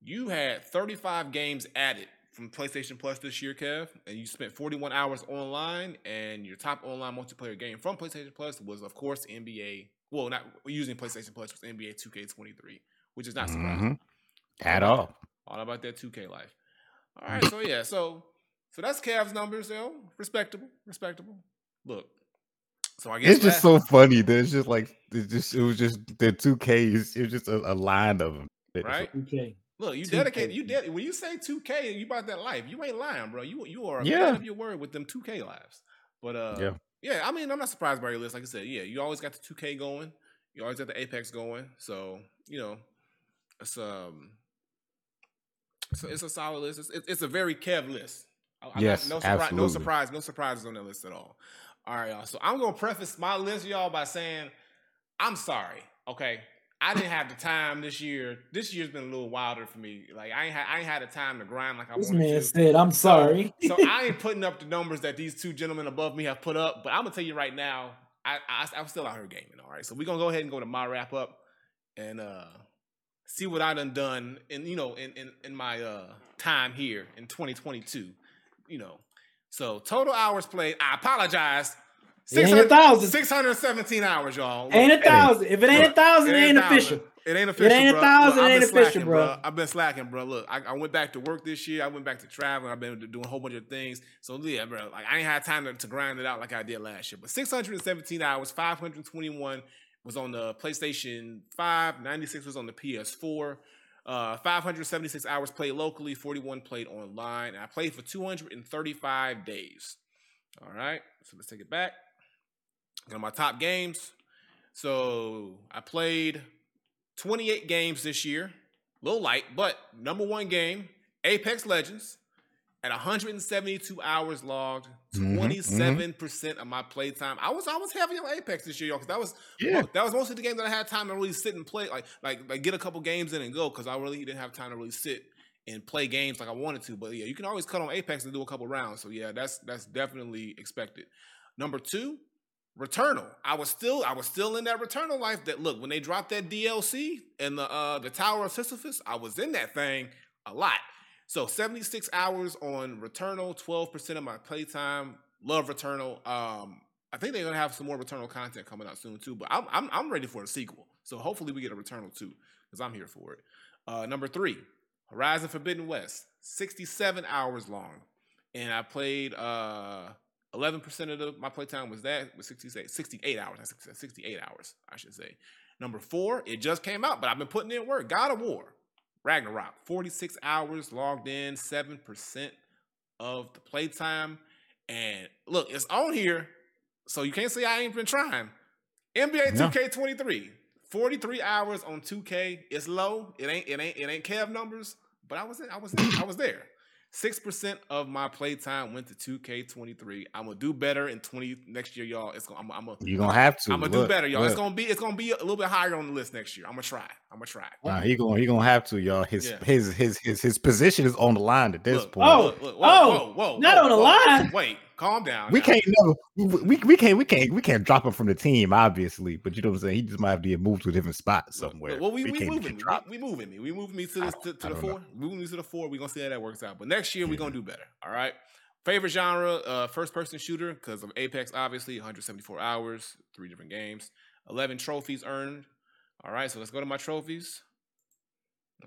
you had 35 games added from PlayStation Plus this year, Kev, and you spent 41 hours online. And your top online multiplayer game from PlayStation Plus was, of course, NBA. Well, not using PlayStation Plus was NBA 2K23, which is not surprising. Mhm. At all. All about that 2K life. All right, so yeah, so so that's Kev's numbers, yo. Respectable, respectable. Look, so I guess It's just la- so funny that it's just like it's just it was just the two Ks. It was just a, a line of them. right. Okay. Look, you 2K. dedicate. You did when you say 2K, you about that life. You ain't lying, bro. You you are Yeah. man of your word with them 2K lives. But uh, Yeah. yeah, I mean, I'm not surprised by your list. Like I said, yeah, you always got the 2K going. You always got the Apex going. So you know, it's um, it's a, it's a solid list. It's, it's a very Kev list. I- I'm not- Yes, no surprise, no surprise, no surprises on that list at all. All right, y'all. So I'm gonna preface my list, y'all, by saying I'm sorry. Okay, I didn't have the time this year. This year's been a little wilder for me. Like I ain't had, I ain't had the time to grind like I This wanted man to. said, "I'm sorry." So <laughs> I ain't putting up the numbers that these two gentlemen above me have put up. But I'm gonna tell you right now, I, I I'm still out here gaming. All right, so we're gonna go ahead and go to my wrap up and uh see what I done done in you know in in, in my uh time here in 2022. You know, so total hours played. I apologize. It ain't a thousand. 617 hours, y'all. ain't a Look, thousand. If it ain't a thousand, it ain't a thousand. official. It ain't official. ain't a thousand, Look, it I've ain't been official, slacking, bro. I've been slacking, bro. Look, I, I went back to work this year. I went back to traveling. I've been doing a whole bunch of things. So yeah, bro, like I ain't had time to, to grind it out like I did last year. But 617 hours, 521 was on the PlayStation 5, 96 was on the PS4. Uh, 576 hours played locally, 41 played online, and I played for 235 days. All right, so let's take it back. Got my top games. So I played 28 games this year. Little light, but number one game, Apex Legends, at 172 hours logged, Mhm, 27% of my playtime. I was I was heavy on Apex this year, y'all, because that was Yeah. that was mostly the game that I had time to really sit and play, like like like get a couple games in and go, because I really didn't have time to really sit and play games like I wanted to. But yeah, you can always cut on Apex and do a couple rounds. So yeah, that's that's definitely expected. Number two, Returnal. I was still I was still in that Returnal life. That look when they dropped that DLC and the uh the Tower of Sisyphus, I was in that thing a lot. So 76 hours on Returnal, 12% of my playtime. Love Returnal. Um, I think they're gonna have some more Returnal content coming out soon too. But I'm I'm, I'm ready for a sequel. So hopefully we get a Returnal too, because I'm here for it. Uh, number three, Horizon Forbidden West, 67 hours long, and I played uh Eleven percent of the, my playtime was that was 68, 68 hours. 68 hours, I should say. Number four, it just came out, but I've been putting in work. God of War, Ragnarok, 46 hours logged in, 7% of the playtime. And look, it's on here, so you can't say I ain't been trying. NBA Yeah. 2K23, 43 hours on 2K. It's low. It ain't it ain't it ain't Kev numbers, but I was I was I was there. Six percent of my playtime went to 2K23. I'm gonna do better in 20 next year, y'all. It's gonna I'm, I'm gonna You're gonna have to. I'm gonna do better, y'all. It's gonna be it's gonna be a little bit higher on the list next year. I'm gonna try. I'm gonna try. Nah, he gonna he gonna have to, y'all. His Yeah. his his his his position is on the line at this Look, point. Oh, look, look, oh, whoa, whoa, whoa, not whoa, on the whoa. line. Wait, calm down. we now. can't never we, we can't we can't we can't drop him from the team, obviously. But you know what I'm saying? He just might have to get moved to a different spot somewhere. look, Well, we, we, can't moving. just We, we moving me. We moving me to I the to, to the don't know. four. Moving me to the four. We gonna see how that works out. But next year we gonna do better. All right. Favorite genre: uh, first person shooter because of Apex. Obviously, 174 hours, three different games, 11 trophies earned. All right. So let's go to my trophies.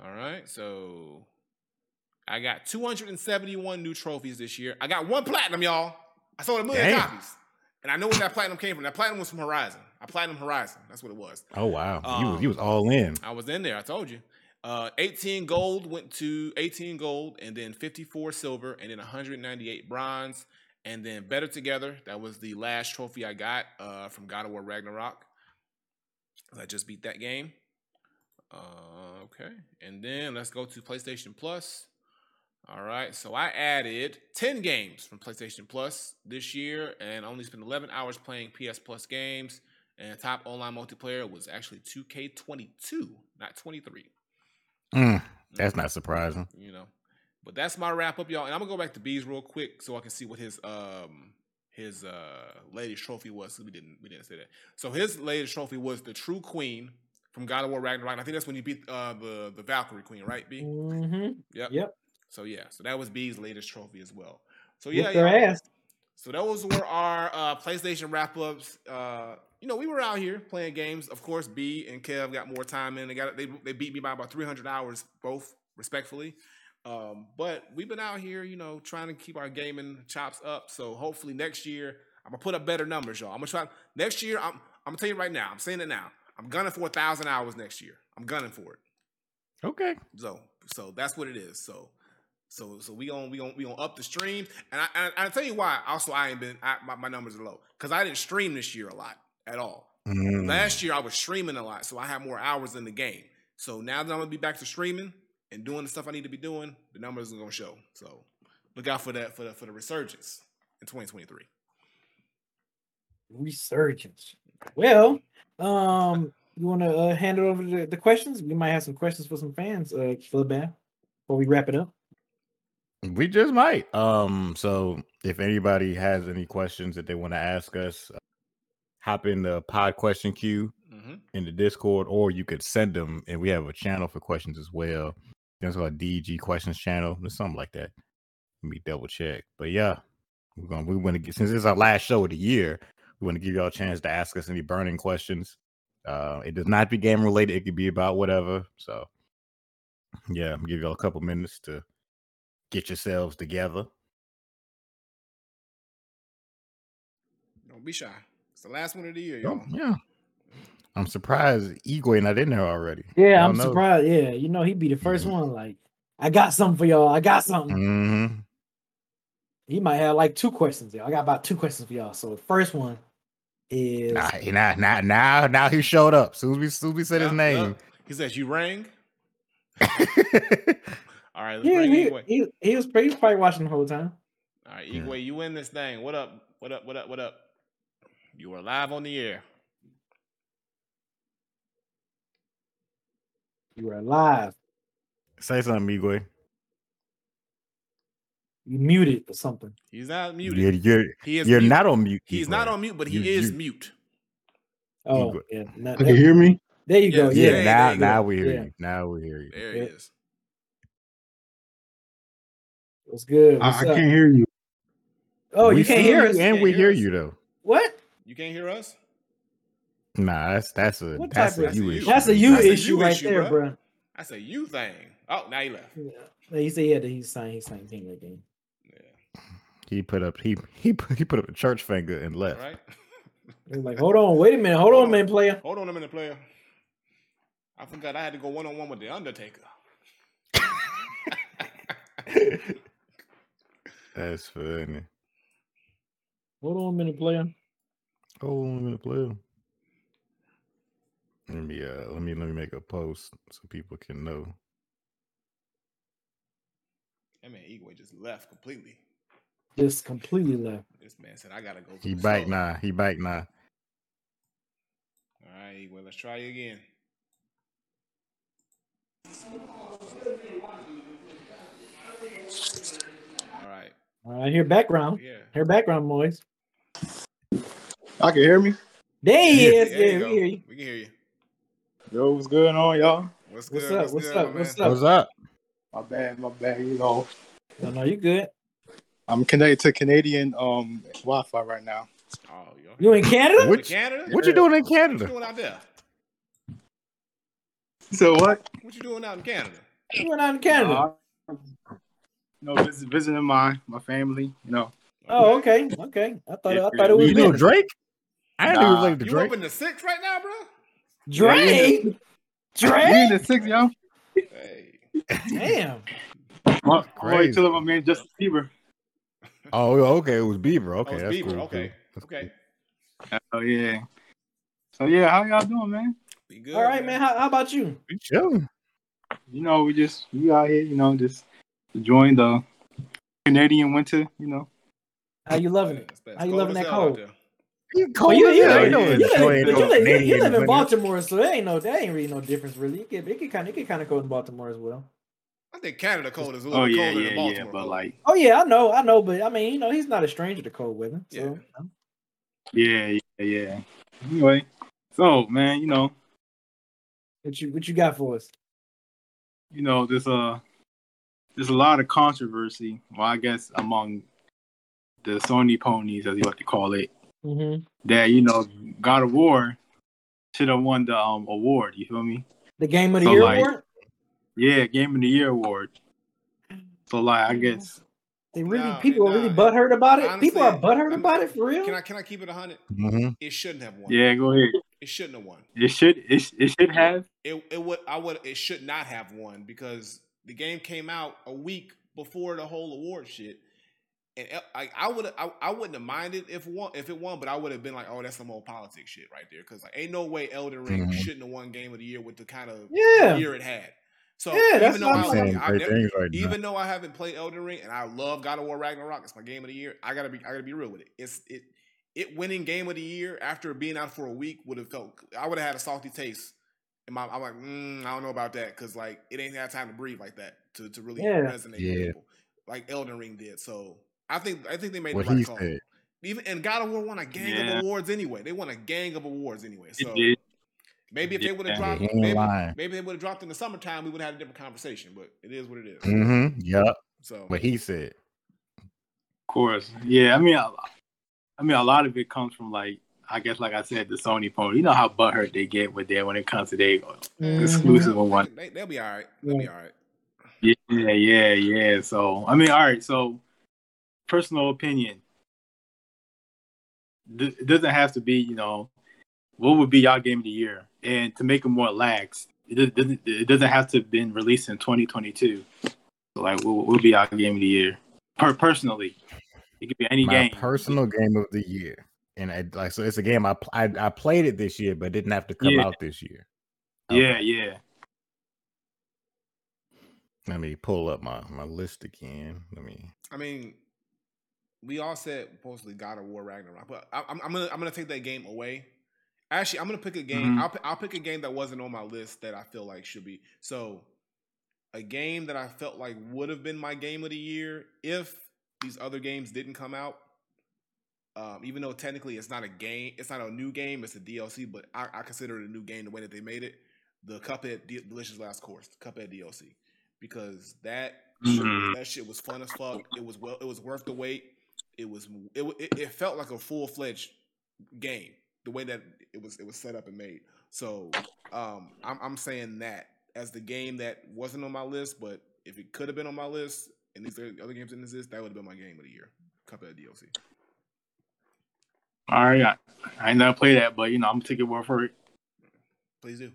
All right. So I got 271 new trophies this year. I got one platinum, y'all. I sold a million copies. And I know where that platinum came from. That platinum was from Horizon. I platinum Horizon. That's what it was. Oh wow. he was he Um, was all in. I was in there. I told you. Uh, 18 gold went to 18 gold, and then 54 silver, and then 198 bronze, and then better together. That was the last trophy I got uh, from God of War Ragnarok. I just beat that game. Uh, okay, and then let's go to PlayStation Plus. All right, so I added 10 games from PlayStation Plus this year, and only spent 11 hours playing PS Plus games. And top online multiplayer was actually 2K22, not 23. Mm, that's not surprising. You know, but that's my wrap up, y'all. And I'm gonna go back to B's real quick so I can see what his um his uh latest trophy was. We didn't we didn't say that. So his latest trophy was the True Queen from God of War Ragnarok. I think that's when he beat uh the the Valkyrie Queen, right? B. Mm-hmm. Yep. Yep. So yeah, so that was B's latest trophy as well. So Yeah, yeah, their y'all. ass. So those were our uh, PlayStation wrap ups. Uh, you know, we were out here playing games. Of course, B and Kev got more time in. They got they they beat me by about three hundred hours, both respectfully. Um, but we've been out here, you know, trying to keep our gaming chops up. So hopefully next year I'm gonna put up better numbers, y'all. I'm gonna try next year. I'm I'm gonna tell you right now. I'm saying it now. I'm gunning for a thousand hours next year. I'm gunning for it. Okay. So so that's what it is. So so so we gonna we gonna we gonna up the stream. And I and I tell you why. Also, I ain't been I, my, my numbers are low because I didn't stream this year a lot at all. Mm. Last year I was streaming a lot, so I had more hours in the game. So now that I'm gonna be back to streaming and doing the stuff I need to be doing, the numbers are gonna show. So look out for that for the for the resurgence in 2023. Resurgence. Well, um, you want to uh, hand it over to the, the questions? We might have some questions for some fans, uh, Flipbam, before we wrap it up. We just might. Um, so if anybody has any questions that they want to ask us, uh, hop in the pod question queue Mm-hmm. in the Discord, or you could send them, and we have a channel for questions as well. It's called DG Questions Channel, or something like that. Let me double check. But yeah, we're gonna we want to get since this is our last show of the year, we want to give y'all a chance to ask us any burning questions. Uh, it does not be game related; it could be about whatever. So yeah, I'm give y'all a couple minutes to get yourselves together. Don't be shy. It's the last one of the year, Oh, y'all. yeah. I'm surprised Igwe not in there already. Yeah, I I'm know. surprised. Yeah, you know, he'd be the 1st Mhm. one. Like, I got something for y'all. I got something. hmm He might have like two questions. Y'all. I got about two questions for y'all. So the first one is Nah, he- now, now, now, now he showed up. Soon as we, soon as we said his name. yeah. He says you rang. <laughs> All right, let's yeah, bring he, Igwe. he, he was pretty, he was probably watching the whole time. All right, Yeah. Igwe, you win this thing. What up? What up? What up? What up? You are live on the air. You were live. Say something, Igwe. You muted or something. He's not You're, muted. you're, he is you're mute. not on mute. He's Igwe. not on mute, but he You- is you- mute. Oh, Igwe. yeah. no- I can hear me. there you go. Yes, Yeah. Yeah, now, go. now we hear Yeah. you. Now we hear you. There Yeah. he is. What's good? I, What's I up? can't hear you. Oh, We you can't hear us? and we hear hear you though. What? You can't hear us? Nah, that's that's a What that's type a you issue. That's a you That's a issue you right issue, there, bruh. bro. That's a you thing. Oh, now he left. Yeah. He said yeah, that he's saying he's saying king again. Yeah. He put up he he put, he put up a church finger and left. right. They're like, hold on, wait a minute, hold on, man, player. Hold on a minute, player. I forgot I had to go one on one with the Undertaker. <laughs> That's funny. Hold on a minute, player. Oh, I'm gonna play. Let me uh let me let me make a post so people can know. That man Igwe just left completely. Just completely left. This man said, I gotta go. to He the back store." now. He back now. All right, Igwe, let's try again. All right. All right, hear background. Yeah. Hear background noise. I can hear me. There he is. There you Yeah, go. we hear you. We can hear you. Yo, what's going on, y'all? What's What's good? up? What's good, up? my What's man? up? What's up? My bad, my bad. You know, No, no, you good. I'm connected to Canadian um Wi-Fi right now. Oh, yo. You in Canada? Which- Canada? What you doing in Canada? What you Canada? doing out there? So what? What you doing out in Canada? You went out in Canada. Uh, you know, visit, visiting my my family. You know, oh, okay, okay. I thought I thought it was You know Drake. Drake? I didn't know he was Nah. related to You Drake. up in the six right now, bro? Drake. we in Drake. the six, yo. Hey. Damn. My, I'm Crazy. already chilling my man Justin Bieber. Oh, okay. It was Bieber. Okay, oh, that's Bieber. cool. Okay. That's Okay. Oh yeah. So yeah, how y'all doing, man? Be good. All right, man. How, how about you? We chilling. You know, we just we out here, you know, just enjoying the Canadian winter. You know, How you loving it? It's- it's How you loving that hell out cold? There. You Well, cold you, as you, live, You know, you, live, you, live, you, you live in. Baltimore, so there ain't no there ain't really no difference really. It get it get kind of it get kind of cold in Baltimore as well. I think Canada cold is a oh, little oh yeah, colder yeah, than yeah. Baltimore. But cold. like, Oh yeah, I know, I know, but I mean, you know, he's not a stranger to cold weather. So yeah, yeah, yeah. Anyway, so man, you know, what you what you got for us? you know, there's a there's a lot of controversy. Well, I guess among the Sony ponies, as you like to call it, Mm-hmm. that you know, God of War should have won the um award. You feel me? The game of the So, year like, award. Yeah, Game of the Year award. So like, I guess They really Nah, people are nah, really butthurt about it. honestly, people are butthurt I'm- about it for real. Can I can I keep it hundred? Mhm. It shouldn't have won. yeah, go ahead. It shouldn't have won. It should it, it should have. It it would I would it should not have won because the game came out a week before the whole award shit. And el- I, I would I, I wouldn't have minded if won if it won, but I would have been like, oh, that's some old politics shit right there. Because like, ain't no way Elden Ring Mhm. shouldn't have won Game of the Year with the kind of Yeah. year it had. So Yeah, that's even though I, I'm I, great right even though I haven't played Elden Ring and I love God of War Ragnarok, it's my game of the year. I gotta be I gotta be real with it. It's it it winning game of the year after being out for a week would have felt I would have had a salty taste. And my, I'm like, mm, I don't know about that because like it ain't had time to breathe like that to, to really Yeah. resonate with people like Elden Ring did. So I think I think they made What the right call. said. Even and God of War won a gang Yeah. of awards anyway. They won a gang of awards anyway. So did. maybe if they would have Yeah, dropped, he maybe, maybe they would have dropped in the summertime, we would have had a different conversation. But it is what it is. Mm-hmm. Yep. So What he said. Of course. Yeah, I mean, I, I mean, a lot of it comes from like, I guess, like I said, the Sony phone. You know how butthurt they get with that when it comes to their Mhm. exclusive or one. They, they'll be all right. They'll be all right. Yeah, yeah, yeah. So, I mean, all right. So, personal opinion. Th- It doesn't have to be, you know, what would be y'all game of the year, and to make it more lax, it does- doesn't. It doesn't have to have been released in 2022. So, like, what what would be y'all game of the year? Per- personally, it could be any My game. personal game of the year. And I, like so it's a game I, I I played it this year, but didn't have to come Yeah. out this year. Yeah, yeah. Let me pull up my, my list again. Let me I mean, we all said supposedly God of War Ragnarok, but I, I'm, I'm gonna I'm gonna take that game away. Actually, I'm gonna pick a game. Mhm. I'll I'll pick a game that wasn't on my list that I feel like should be. So, a game that I felt like would have been my game of the year if these other games didn't come out. Um, even though technically it's not a game, it's not a new game, it's a DLC, but I, I consider it a new game the way that they made it. The Cuphead D- Delicious Last Course, Cuphead DLC, because that shit, Mhm. that shit was fun as fuck. It was well, it was worth the wait. It was it it, it felt like a full fledged game the way that it was it was set up and made. So um, I'm I'm saying that as the game that wasn't on my list, but if it could have been on my list and these other games didn't exist, that would have been my game of the year. cup Cuphead DLC. All right, I, I ain't never play that, but you know I'm gonna take your word for it. Please do.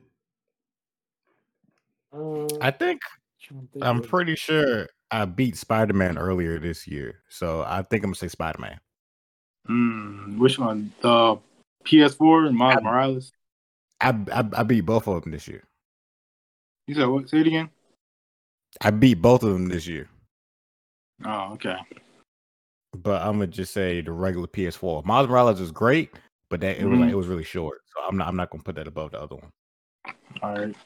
Uh, I think trying to think I'm pretty sure I beat Spider Man earlier this year, so I think I'm gonna say Spider Man. Hmm, which one? The PS4 and Miles I- Morales. I, I I beat both of them this year. You said what? Say it again. I beat both of them this year, Oh, okay. but I'm gonna just say the regular PS4. Miles Morales is great, but that it was like Mhm. it was really short, so I'm not I'm not gonna put that above the other one. All right.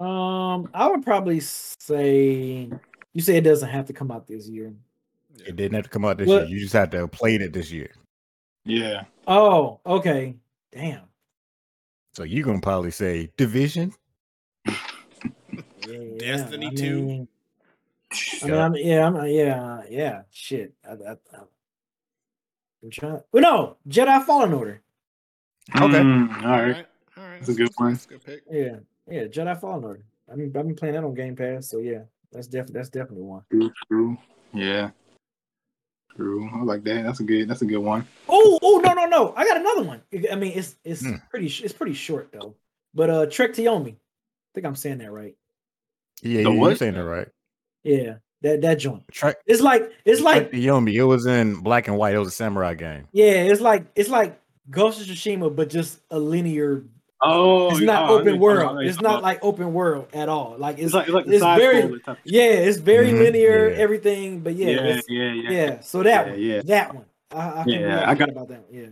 Um, I would probably say you say it doesn't have to come out this year. It didn't have to come out this What- year. You just had to have played it this year. Yeah. Oh, okay. Damn. So you're gonna probably say Division. <laughs> Yeah, Destiny I 2? mean- I mean, I'm, yeah, I'm, yeah, yeah. Shit. I, I, I, I'm trying. Well, no, Jedi Fallen Order. Okay. Mm, all All right. right. All right. That's a good one. That's a good pick. Yeah, yeah, Jedi Fallen Order. I mean, I've been playing that on Game Pass, so yeah, that's definitely that's definitely one. True. True. Yeah. True. I like that. That's a good. That's a good one. Oh, oh, no, no, no! I got another one. I mean, it's it's Hmm. pretty it's pretty short though. But uh, Trek to Yomi. I think I'm saying that right. Yeah, The you, you're saying it right. Yeah, that that joint. Track It's like it's like the Yomi. It was in black and white. It was a samurai game. yeah, it's like it's like Ghost of Tsushima, but just a linear. Oh, It's not oh, open world. know It's not talking like open world at all. Like it's It's like it's like it's very- scroller type. of- yeah, it's very Mhm, linear, yeah. everything. But yeah, yeah, yeah, yeah, yeah. So that Yeah, one, yeah. that one. I, I Yeah, yeah, I I got- about that. One. Yeah.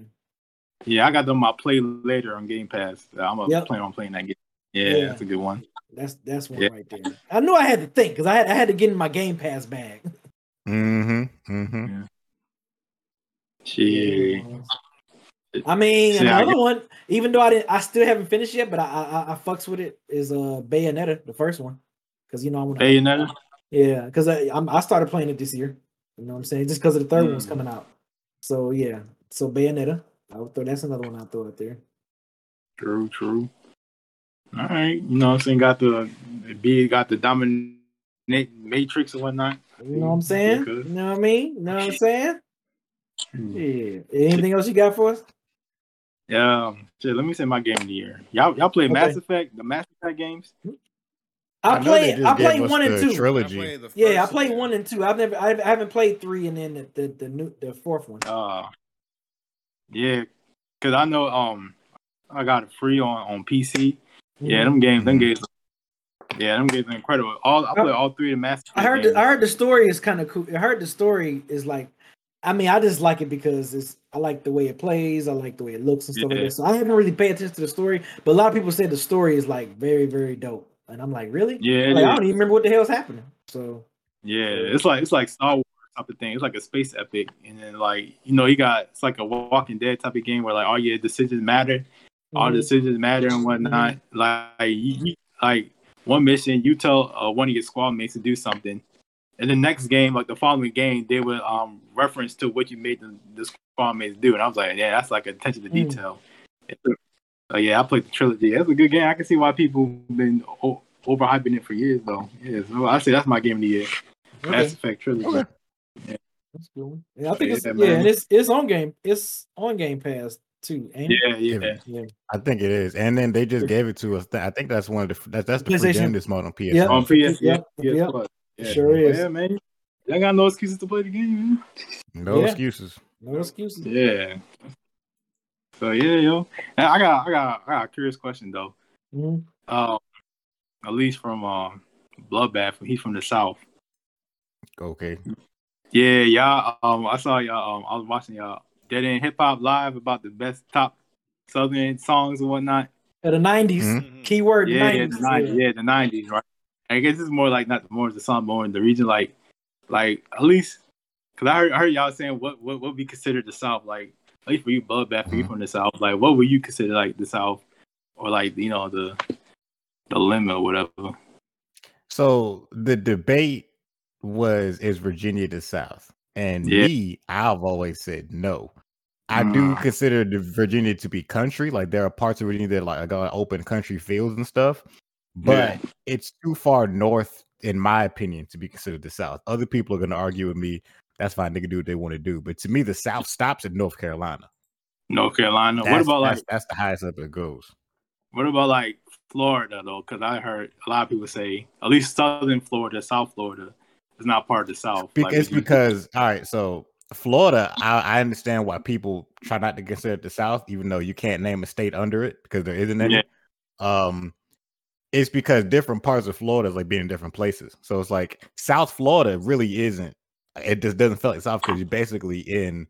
Yeah, I got them. I play later on Game Pass. I'm gonna Yep. plan on playing that game. Yeah, Yeah. that's a good one. That's that's one Yeah. right there. I knew I had to think because I had I had to get in my Game Pass bag. Mm-hmm. Mm-hmm. Shit. I mean, See, another get- one. Even though I didn't, I still haven't finished yet, but I I, I- I fucks with it. Is uh Bayonetta, the first one, because you know I want. Bayonetta. Yeah, because I I'm, I started playing it this year. You know what I'm saying? Just because of the third Mm. coming out. So yeah, so Bayonetta. I would throw that's another one I'll throw out there. True, true. All right, you know what I'm saying? Got the B, got the dominate matrix and whatnot. You know what I'm saying? You know what I mean? You know what I'm saying? Hmm. Yeah. Anything else you got for us? Yeah, um, shit, let me say my game of the year. Y'all, y'all play Okay. Mass Effect, the Mass Effect games? I, know they play I gave play one and two. Trilogy. played the Yeah, I first played one and two. I've never I haven't played three and then the the, the new the fourth one. Uh, yeah, cause I know um I got it free on on PC. Yeah, them games, them Mhm. games. Yeah, them games are incredible. All I play all three of the Mass Effect I heard games. the, I heard the story is kind of cool. I heard the story is like, I mean, I just like it because it's I like the way it plays. I like the way it looks and stuff like that. So I haven't really paid attention to the story, but a lot of people say the story is like very very dope, and I'm like, really? yeah, Like, I don't even remember what the hell's happening. So Yeah, it's like it's like Star Wars type of thing. It's like a space epic, and then like you know, you got it's like a Walking Dead type of game where like all your decisions matter, all mhm. decisions matter and whatnot. Like you, you- like one mission, you tell uh, one of your squad mates to do something, and the next game, like the following game, they would um reference to what you made the, the squad mates do, and I was like, yeah, that's like attention to Mm. detail. So yeah, I played the trilogy. That's a good game. I can see why people been o- overhyping it for years, though. Yeah, so I say that's my game of the year. Okay. Mass Effect trilogy. Okay. That's cool. Yeah, I think Yeah, it's yeah, man. and it's it's on game. It's on Game Pass too. Ain't it? Yeah, yeah. Yeah. I think it is. And then they just gave it to us. I think that's one of the that, that's the free game this month on PS. Yeah. On PS, yeah, Yep, PS yep. Plus. Yeah. Sure is. Yeah, man. I got no excuses to play the game. man. No Yeah. excuses. No excuses. Yeah. So yeah, yo. Now, I got, I got, I got a curious question though. Mhm. Um, at least from um, Bloodbath. He's from the South. Okay. Yeah, y'all. Um, I saw y'all. Um, I was watching y'all Dead End Hip Hop live about the best top Southern songs and whatnot. At the 90s, Mhm. Mhm. keyword Yeah, 90s. the 90s, yeah, the nineties, right? I guess it's more like not the more the song, more in the region, like, like at least, cause I heard, I heard y'all saying what what would be considered the South, like at least for you, Bloodbath, for you Mhm. from the South, like what would you consider like the South, or like you know the the limit or whatever? So the debate was is Virginia the South? And Yeah. me, I've always said no. I do Mm. consider the Virginia to be country. Like there are parts of Virginia that like got open country fields and stuff, but it's too far north, in my opinion, to be considered the South. Other people are going to argue with me that's fine. They can do what they want to do. But to me, the South stops at North Carolina. North Carolina. That's, what about that's, like that's the highest up it goes. what about like Florida though? Because I heard a lot of people say at least Southern Florida, South Florida is not part of the South. Be- Like, it's because all right, so Florida, I, I understand why people try not to consider it the South, even though you can't name a state under it because there isn't any. Yeah. Um, it's because different parts of Florida is like being in different places. So it's like South Florida really isn't. It just doesn't feel like South because you're basically in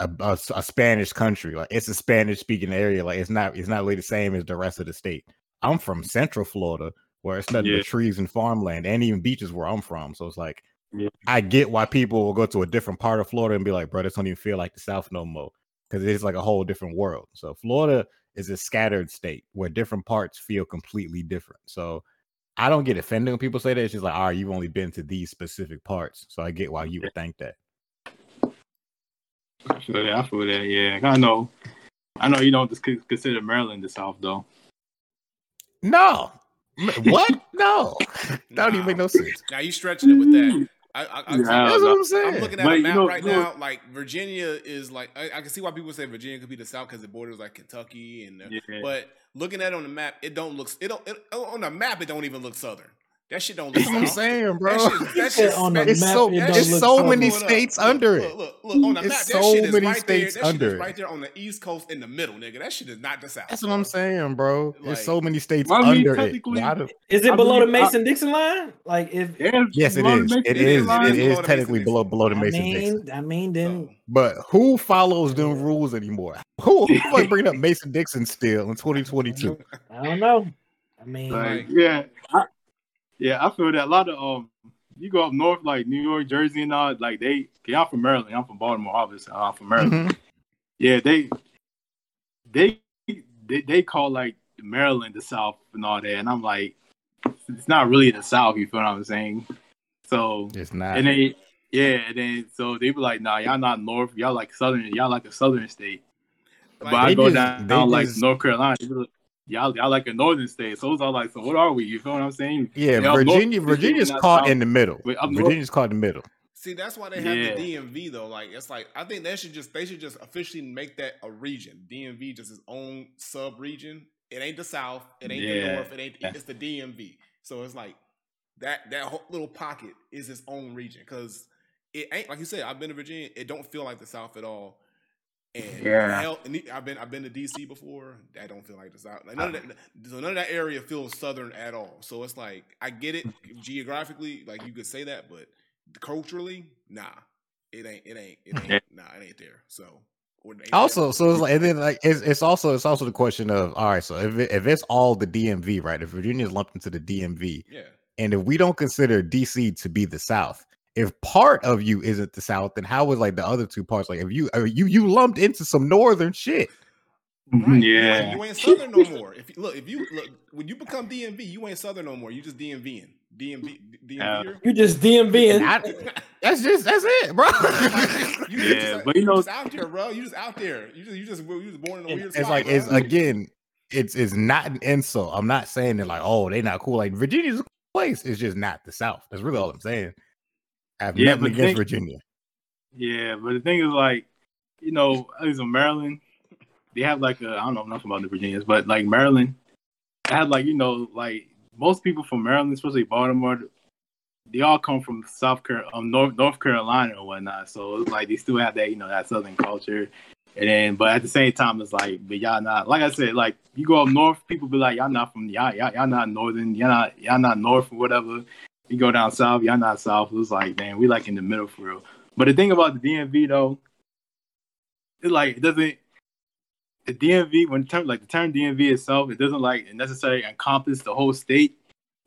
a, a, a Spanish country. Like it's a Spanish speaking area. Like it's not. It's not really the same as the rest of the state. I'm from Central Florida, where it's nothing Yeah. but trees and farmland, and even beaches where I'm from. So it's like Yeah. I get why people will go to a different part of Florida and be like, bro, this don't even feel like the South no more. Because it is like a whole different world. So Florida is a scattered state where different parts feel completely different. So I don't get offended when people say that. It's just like, all right, you've only been to these specific parts. So I get why you would think that. I feel that. I feel that. Yeah, I know. I know you don't just consider Maryland the South though. No. What? <laughs> no. <laughs> That don't even make no sense. Now you stretching it with that. Mm. I, I, I, Yeah, That's what I'm saying. I'm looking at But a you map know- right now. Like Virginia is like I, I can see why people say Virginia could be the South because it borders like Kentucky and. Uh, Yeah. But looking at it on the map, it don't look. It don't. It, on the map, it don't even look southern. That shit don't look. That's what I'm saying, bro. That shit, that said shit on the It's map, so it don't it's look so southern. many up. states Look, under look, it. Look, look, on the It's map, that so shit is many right states there. That under shit is it. right there on the East Coast in the middle, nigga. That shit is not the South. That's what I'm saying, bro. There's so many states I mean, under it. technically- Why Is it I below the Mason Dixon line? Like if Yes, it below the is. Mason It Dixon is. line. It Below is the technically below below the Mason Dixon. mean, I mean, then But who follows them rules anymore? <laughs> Who who <laughs> bringing up Mason Dixon still in 2022? I don't know. I mean, Like, yeah, I, yeah, I feel that a lot of um, you go up north like New York, Jersey, and all. Like they, yeah, I'm from Maryland. I'm from Baltimore, obviously. I'm from Maryland. Mhm. Yeah, they, they, they, they call like Maryland the South and all that, and I'm like, it's not really the South. You feel what I'm saying? So It's not. and they, yeah, and then so they be like, nah, y'all not North. Y'all like Southern. Y'all like a Southern state. Like, but I they go just- down, they down like just- North Carolina. like, Y'all, y'all like a northern state. So it's all like, so what are we? You feel what I'm saying? yeah, Yeah, up north, Virginia. Virginia, Virginia's caught south. in the middle. Wait, up north- Virginia's caught in the middle. See, that's why they have Yeah. the DMV though. Like it's like I think they should just they should just officially make that a region. DMV just its own sub region. It ain't the South. It ain't the North. It ain't. It's the DMV. So it's like that that whole little pocket is its own region because it ain't like you said. I've been to Virginia. It don't feel like the South at all. And Yeah. hell, and I've been I've been to DC before. I don't feel like this South. Like none of uh-huh. that. So none of that area feels Southern at all. So it's like I get it mm-hmm. geographically, like you could say that, but culturally, nah, it ain't. It ain't. It mm-hmm. ain't. Nah, it ain't there. So it ain't Also, there. so it's like, and then like it's, it's also it's also the question of all right. So if it, if it's all the DMV, right? If Virginia is lumped into the DMV, yeah, and if we don't consider DC to be the South, if part of you isn't the South, then how was like the other two parts? Like if you uh, you you lumped into some northern shit. right. Yeah. ain't- you ain't Southern no more. If you look, if you look when you become DMV, you ain't Southern no more. You just DMVing. DMV. Yeah. DMV. you just DMVing. I- that's just that's it, bro. <laughs> You Yeah, just, but you you know- just out there, bro. You just out there. You just you just you just born in a weird it's spot, like bro. it's again, it's it's not an insult. I'm not saying that like oh they're not cool. Like Virginia's a cool place. It's just not the South. That's really all I'm saying. I have Yeah, nothing but against think- Virginia. Yeah, but the thing is, like, you know, at least in Maryland, they have like a, I don't know nothing about the Virginians, but like Maryland, I had like you know like most people from Maryland, especially Baltimore, they all come from South Car- um, North North Carolina or whatnot. So it's like they still have that you know that Southern culture. And then, but at the same time, it's like, but y'all not like I said, like you go up north, people be like, y'all not from y'all, y'all, y'all not northern, y'all not y'all not north or whatever. You go down south, y'all not south. It's like, man, we like in the middle for real. But the thing about the DMV though, it like it doesn't the DMV when term like the term DMV itself, it doesn't like necessarily encompass the whole state.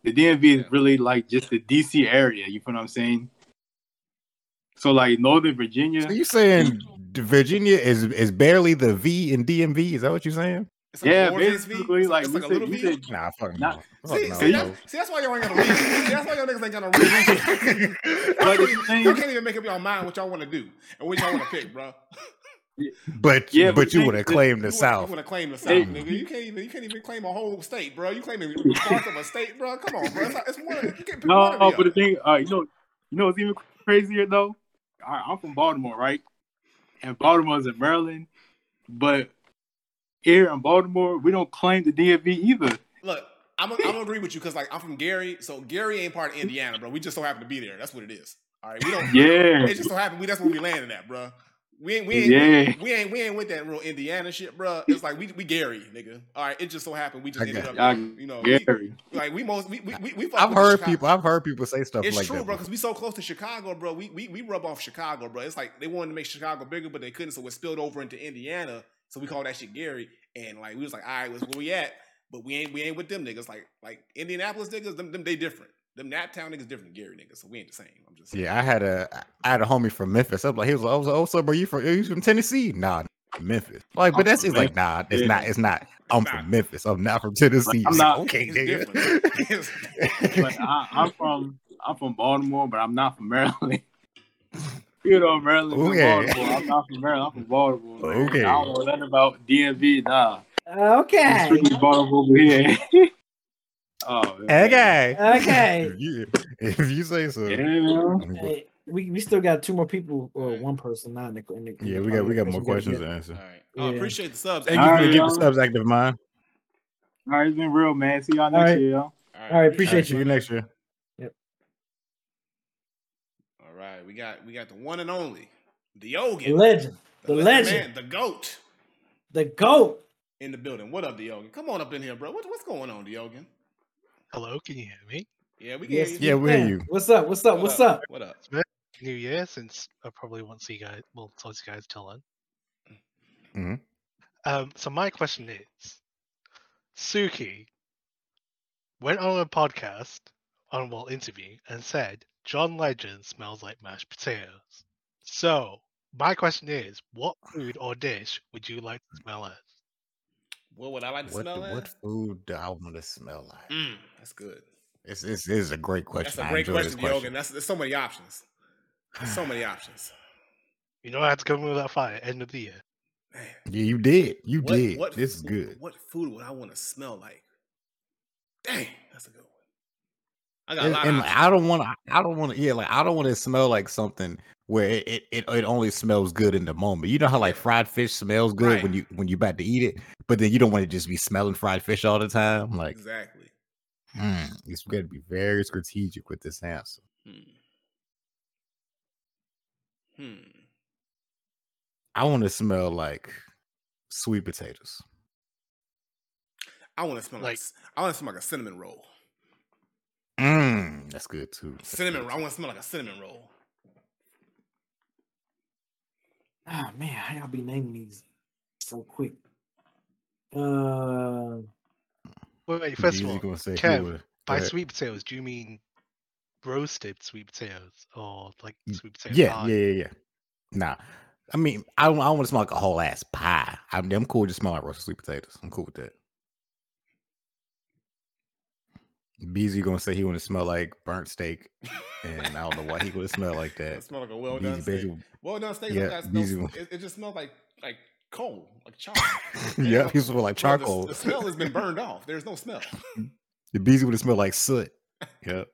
The DMV Yeah. is really like just the DC area. You know what I'm saying? So like Northern Virginia, So you saying Virginia is is barely the V in DMV? Is that what you're saying? It's like yeah, lowercase V. basically It's like, it's we like a little said, Nah, fuck Not- no. Fuck See, no, see, bro. that, <laughs> see, that's why y'all ain't got no reason. See, that's why y'all niggas ain't got no reason. But the y'all thing- can't even make up your mind what y'all want to do and what y'all want to pick, bro. But Yeah, but but you think would have claimed the South. You South. want to claim the South, Hey. nigga? You can't even. You can't even claim a whole state, bro. You claiming parts <laughs> of a state, bro? Come on, bro. It's, it's one. You can't pick no, one of but the the thing, uh, you know, you know what's even crazier though? all right, I'm from Baltimore, right? And Baltimore's in Maryland, but here in Baltimore, we don't claim the DMV either. Look, I'm gonna I'm gonna agree with you because like I'm from Gary, so Gary ain't part of Indiana, bro. We just so happen to be there. That's what it is. All right, we don't. Yeah. It just so happened we that's where we landed at, bro. We ain't we ain't Yeah. we, ain't we ain't with that real Indiana shit, bro. It's like we we Gary, nigga. All right, it just so happened we just ended up, you. you know, we, Gary. like we most we we we, we I've heard Chicago- people. I've heard people say stuff It's like true, that. bro, because we so close to Chicago, bro. We, we we rub off Chicago, bro. It's like they wanted to make Chicago bigger, but they couldn't, so it spilled over into Indiana. So we call that shit Gary. And like we was like, all right, where we at? But we ain't we ain't with them niggas. Like like Indianapolis niggas, them, them they different. Them Naptown niggas different than Gary niggas. So we ain't the same. I'm just saying. Yeah, I had a I had a homie from Memphis. I was like, he was like, I was like, oh, so bro, you from you from Tennessee? Nah, Memphis. Like, but I'm that's it's like, nah, it's Yeah. not, it's not. I'm Nah. from Memphis. I'm not from Tennessee. I'm not- okay, nigga. <laughs> But I, I'm from I'm from Baltimore, but I'm not from Maryland. <laughs> You know, Maryland from Okay. Baltimore. I'm not from Maryland. I'm from Baltimore. man. Okay. I don't know nothing about DMV. Nah, it's Okay. strictly Baltimore over here. <laughs> oh, man. okay. Okay. If you, if you say so. Yeah. Hey, we we still got two more people or one person not in the, in the Yeah, we got we got podcast. more questions to answer. All right. Oh, Yeah. appreciate the subs. Thank you right, for keeping the subs active, man. All right, it's been real, man. See y'all next right. year, y'all. All right, appreciate See you. you next year. All right, we got we got the one and only, the The legend, the le- legend, man, the goat the goat. in the building. What up, Diogen? Come on up in here, bro. What, what's going on, Diogen? Hello, can you hear me? Yeah, we can Yes, hear you. Yeah, we hear you. What's up? What's up? What What's up? What up? New Year, since I probably won't see you guys. Well, talk to you guys till then. Mhm. Um, so my question is, Suki went on a podcast, on well interview, and said John Legend smells like mashed potatoes. So my question is, what food or dish would you like to smell as? What would I like to What smell? the, as? what food do I want to smell like? Mm, that's good. It's, it's, this is a great question. That's a great question, this question. Diogen. That's there's so many options. There's so many options. <sighs> You know I had to come with that fire end of the year. Man, Yeah, you did. You what- did. what this is good. What food would I want to smell like? Dang, that's a good one. I got a And, lot and of like, options. I don't want to. I don't want to. Yeah, like I don't want to smell like something where it, it it it only smells good in the moment. You know how like fried fish smells good Right. when you when you about to eat it, but then you don't want to just be smelling fried fish all the time. Like, exactly. mm, it's got to be very strategic with this answer. Hmm. Hmm. I want to smell like sweet potatoes. I want to smell like, Like- I want to smell like a cinnamon roll. Mm, that's good too. That's Cinnamon good roll. I want to smell like a cinnamon roll. Ah man, how y'all be naming these so quick? Uh, Wait, wait. First of Beezy all, gonna say Kev, by sweet potatoes, do you mean roasted sweet potatoes or like sweet potato Yeah, pie? yeah, yeah, yeah. Nah, I mean, I don't. I don't want to smell like a whole ass pie. I'm, I'm cool. Just smell like roasted sweet potatoes. I'm cool with that. Beezy gonna say he want to smell like burnt steak, and I don't know why he would smell like <laughs> It that. smell like a well Beezy done steak. basically, Well done steak. Yeah, sometimes smells- it, it just smells like like coal, like char. <laughs> yeah, he smell like Bro, the- charcoal. The, smell has been <laughs> burned off. There's no smell. The Beezy would smell like soot. Yep.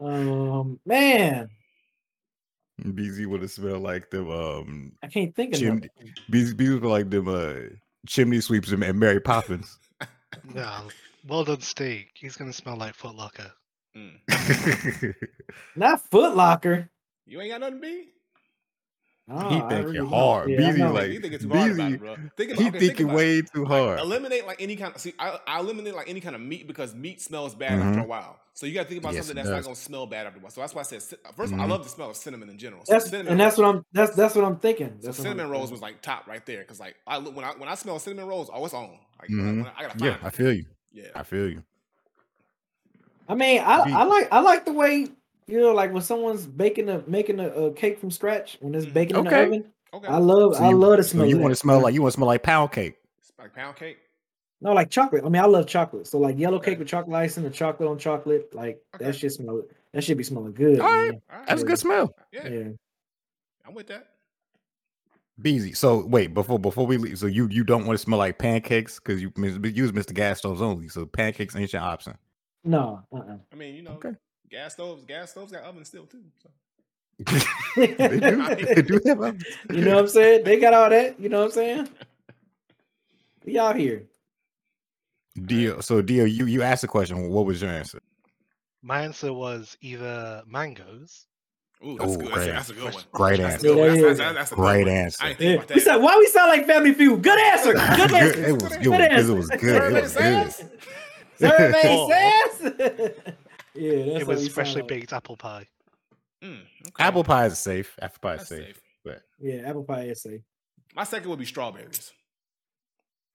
um, man, Beezy would have smelled like them. Um, I can't think of chimney. nothing. Beezy, Beezy would like them. Uh, chimney sweeps and, and Mary Poppins. No, well done steak. He's gonna smell like Foot Locker. Mm. <laughs> Not Foot Locker. You ain't got nothing, B. Oh, he I thinking really hard. Yeah, I Beezy like you thinking too hard about it, bro. Think about, He okay, think thinking about it. way too hard. Eliminate like any kind of see. I, I eliminate like any kind of meat because meat smells bad after a while. So you got to think about Mm-hmm. Yes, something it that's not gonna smell bad after a while. So that's why I said first. of all, I love the smell of cinnamon in general. So That's cinnamon and that's rolls- what I'm. That's that's what I'm thinking. So That's what I'm cinnamon rolls thinking. was like top right there because like I look when I when I smell cinnamon rolls, oh it's on. Like when I- when I, I gotta find Yeah, I feel you. Yeah, I feel you. I mean, I, I like I like the way you know, like when someone's baking a making a, a cake from scratch when it's Mhm. baking in the oven. okay. I love So I you- love the So smell. you want to smell like you want to smell like pound cake? It's like pound cake. no like chocolate? I mean, I love chocolate. So like yellow Okay. cake with chocolate icing, and chocolate on chocolate, like Okay. that shit smell. That should be smelling good. All right. man. All right. That's a good smell. Yeah, Yeah. I'm with that. Beezy. So wait, before before we leave, so you you don't want to smell like pancakes because you mis- use Mr. Gas stoves only. So pancakes ain't your option. No. Uh. uh I mean, you know, Okay. Gas stoves, gas stoves got ovens still too. So. <laughs> they do. They do have a- You know what I'm saying? They got all that. You know what I'm saying? We out here. Dio. So Dio, you you asked the question. What was your answer? My answer was either mangoes. Ooh, that's Ooh, good. great That's, a- that's a good one. Great That's answer. good one. That's, that's, that's a Great good answer. I Yeah. We said, why we sound like Family Feud? Good answer. <laughs> Good answer. it was good Good because it was good. It was Survey good. says. Survey <laughs> Oh. says. Yeah, that's it was freshly like. baked apple pie. Mm, okay. Apple pie is safe. Apple pie is safe. safe. But Yeah, apple pie is safe. My second would be strawberries.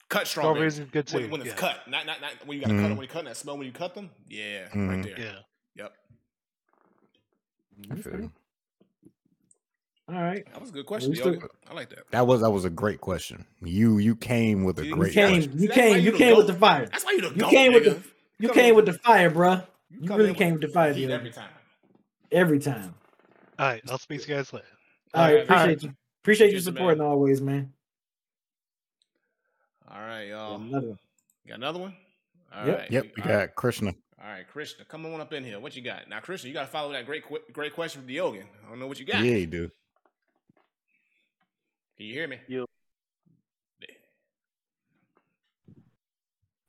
Cut Strawberries strawberries. is good when, too. when it's yeah. cut, not not not when you gotta cut Mhm. them. When you cut that smell when you cut them. Yeah, right Mhm. there. Yeah. Yep. I. All right. That was a good question. still- I like that. that was that was a great question. You you came with a You great You came, question. you That's came, you you the came with the fire. That's why you the You goat, came with the you come came in with the fire, bruh. You come really came with with the fire, every time. Every time. All right, I'll speak to you guys later. All right, All right, appreciate all right. you. Appreciate you Appreciate you, supporting always, man. All right, y'all. Another one. Got another one? All Yep. right. Yep, we all got right. Krishna. All right, Krishna, come on up in here. What you got? Now, Krishna, you got to follow that great great question from Diogen. I don't know what you got. Yeah, you do. Can you hear me? Yo.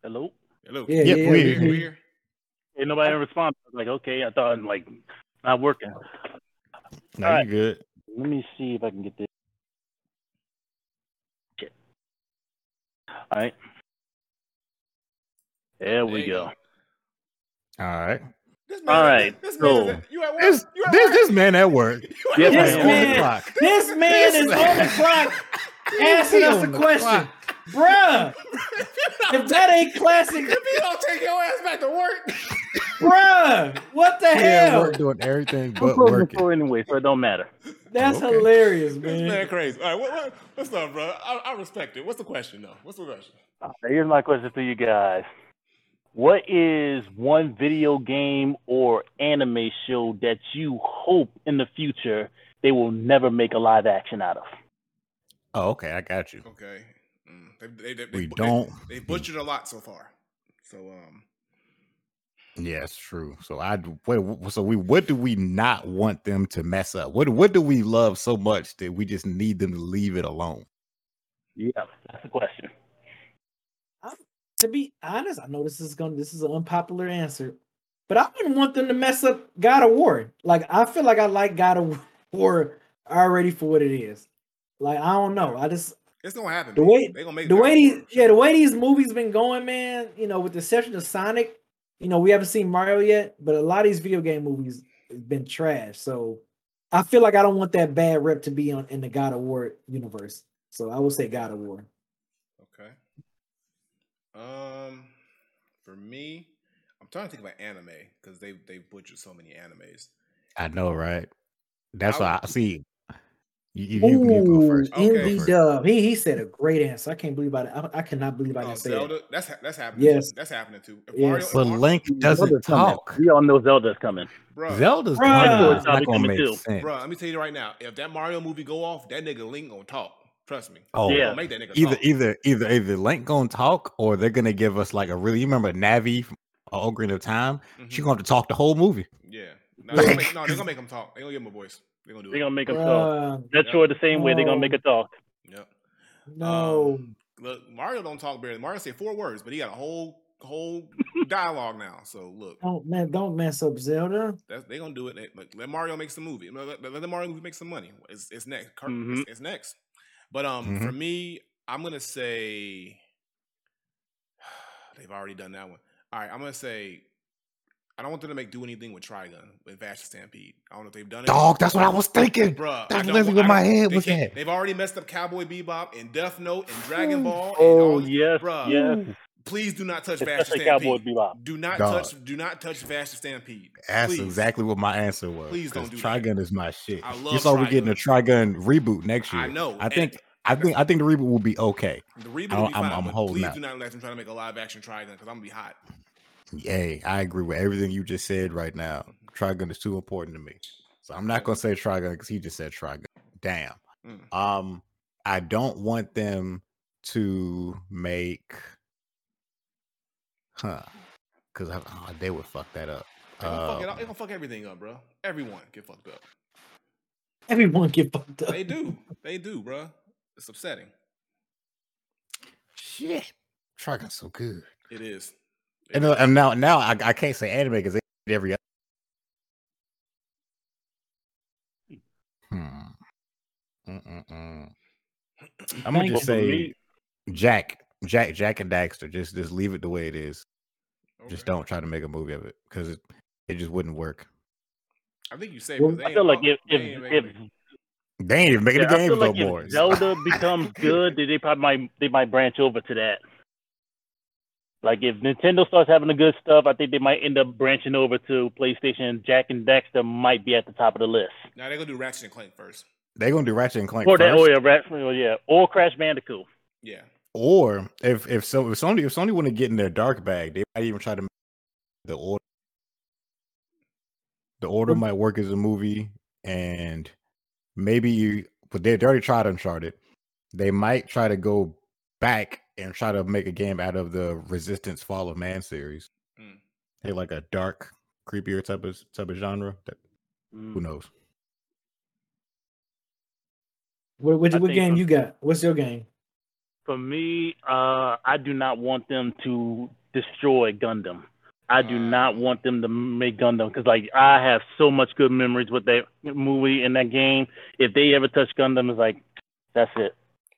Hello? Hello. Yeah, Yep, yeah, we yeah, hear we we- here. Ain't nobody respond. I was like, okay, I thought I'm like not working. No, All right. you good. Let me see if I can get this. Shit. All right. There we There you go. All right. This All right, This man, so- is at- you at work? This you at this work? this man at work. <laughs> Yes. This I am. on the man, clock. this man is on the <laughs> clock asking us a the question. clock. Bruh, <laughs> if that ain't classic, If you don't take your ass back to work, bruh, what the He at hell? work doing everything I'm but closing the working. store anyway, so it don't matter. That's Okay. hilarious, this man. man crazy. All right, what, what, what's up, bro? I, I respect it. What's the question, though? What's the question? All right, here's my question to you guys. What is one video game or anime show that you hope in the future they will never make a live action out of? Oh, okay, I got you. Okay. Mm, they, they, they, We they, don't- They, have butchered a lot so far. So, um, Yeah, it's true. So I wait. So we what do we not want them to mess up? What what do we love so much that we just need them to leave it alone? Yeah, that's the question. To be honest, I know this is going to this is an unpopular answer, but I wouldn't want them to mess up God of War. Like I feel like I like God of War already for what it is. Like I don't know. I just it's gonna happen. The man. way- they gonna make the it way these yeah the way these movies been going, man. You know, with the exception of Sonic, you know, we haven't seen Mario yet, but a lot of these video game movies have been trash. So I feel like I don't want that bad rep to be on in the God of War universe. So I will say God of War. Okay. Um, for me, I'm trying to think about anime because they they butchered so many animes. I know, right? That's I why I see. You, you, you, you go first. Okay. MV first. Dub. He he said a great answer. I can't believe I I, I cannot believe I Oh, didn't say Zelda, that. that's ha- that's happening. Yes. that's happening too. If Yes. Mario, But Mar- Link doesn't Zelda's coming. talk. We all know Zelda's coming. bruh, Zelda's Bruh. coming. Probably It's not gonna coming make too. sense. bruh, let me tell you right now, if that Mario movie go off, that nigga Link gonna talk. Trust me. Oh, Yeah. make that nigga either talk. either either either Link gonna talk or they're gonna give us like a really. You remember Navi from Ocarina of Time? She Mhm. gonna have to talk the whole movie. Yeah. No, they're gonna make, <laughs> no, they're gonna make him talk. They're gonna give him a voice. They're gonna do They're it. gonna make him talk. Bruh, That's sure the same way they're gonna make it talk. Yep. no. Um, look, Mario don't talk barely. Mario say four words, but he got a whole whole <laughs> dialogue now. So look, don't man, don't mess up Zelda. that's they gonna do it. They, look, let Mario make some movie. Let, let, let the Mario movie make some money. It's, it's next. Kurt, Mhm. it's, it's next. But um, for me, I'm gonna say <sighs> they've already done that one. All right, I'm gonna say I don't want them to make do anything with Trigun with Vash Stampede. I don't know if they've done it. Dog, that's what I was thinking. Bruh, That's literally what my head was at. They've already messed up Cowboy Bebop and Death Note and Dragon Ball. and Oh all these- yes, bruh, yes. Please do not touch Vash Especially Stampede. Cowboy Bebop. Do not Dog. touch. Do not touch Vash Stampede. That's exactly what my answer was. Please don't 'cause do that. Trigun is my shit. I love. you love saw we getting a Trigun reboot next year. I know. I and think. I think. I think the reboot will be okay. the reboot I- will be I'm- fine, I'm but holding please out. do not let them try to make a live action Trigun because I'm gonna be hot. Hey, I agree with everything you just said right now. Trigun is too important to me, so I'm not gonna say Trigun because he just said Trigun. Damn. Mm. Um, I don't want them to make, huh? Because oh, they would fuck that up. They gonna, fuck it up. they gonna fuck everything up, bro. Everyone get fucked up. Everyone get fucked up. They do. They do, bro. It's upsetting. shit. Trucking so good. It is. It And, uh, and now, now I, I can't say anime because they did every. other- Hmm. Mm-mm-mm. I'm gonna just you. say Jack, Jack, Jak and Daxter. Just, just leave it the way it is. Just don't try to make a movie of it because it, it just wouldn't work. I think you say. Well, I feel like if they if, ain't if. <laughs> They ain't even making yeah, the I games feel no like more. if Zelda becomes good, then they probably might they might branch over to that. Like if Nintendo starts having the good stuff, I think they might end up branching over to PlayStation. Jak and Daxter might be at the top of the list. Now they're gonna do Ratchet and Clank first. They're gonna do Ratchet and Clank Or that, first. or yeah, Rat- or oh, yeah, or Crash Bandicoot. Yeah. Or if if so if Sony if Sony want to get in their dark bag, they might even try to make the order. The order might work as a movie, and maybe you. But they they already tried Uncharted. They might try to go back and try to make a game out of the Resistance Fall of Man series. Mm. Hey, like a dark, creepier type of type of genre. That Mm. who knows? What, what, what game you got? What's your game? For me, uh, I do not want them to destroy Gundam. I do not want them to make Gundam because, like, I have so much good memories with that movie and that game. If they ever touch Gundam, it's like that's it.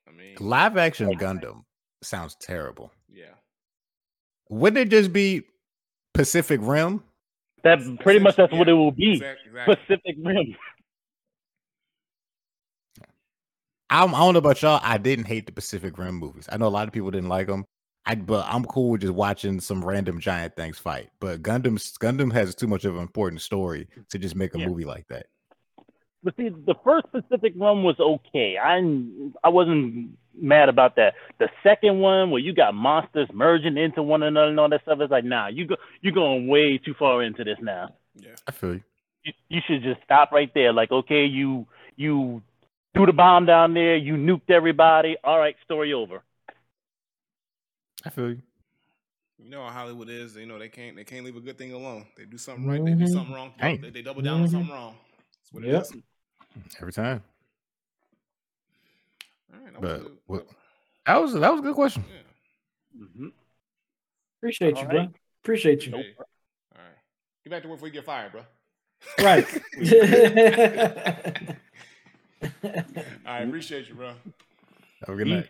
I mean, Live action Gundam sounds terrible. yeah. Wouldn't it just be Pacific Rim? That pretty much that's what it will be. Exact- Exactly. Pacific Rim. <laughs> I'm, I don't know about y'all. I didn't hate the Pacific Rim movies. I know a lot of people didn't like them. I but I'm cool with just watching some random giant things fight. But Gundam Gundam has too much of an important story to just make a Yeah. movie like that. But see, the first Pacific Rim was okay. I I wasn't mad about that. The second one, where you got monsters merging into one another and all that stuff, is like, nah, you go you're going way too far into this now. Yeah. I feel you. you, you should just stop right there. Like, okay, you you threw the bomb down there, you nuked everybody. All right, story over. I feel you. You know how Hollywood is. You know they can't. They can't leave a good thing alone. They do something right. They do Mhm. something wrong. They, they double down on Mhm. something wrong. That's what Yep. is. Every time. All right. But what- That was that was a good question. Yeah. Mm-hmm. Appreciate All you, bro. Appreciate you. Hey. All right. Get back to work before you get fired, bro. Right. <laughs> I appreciate you, bro. Have a good night.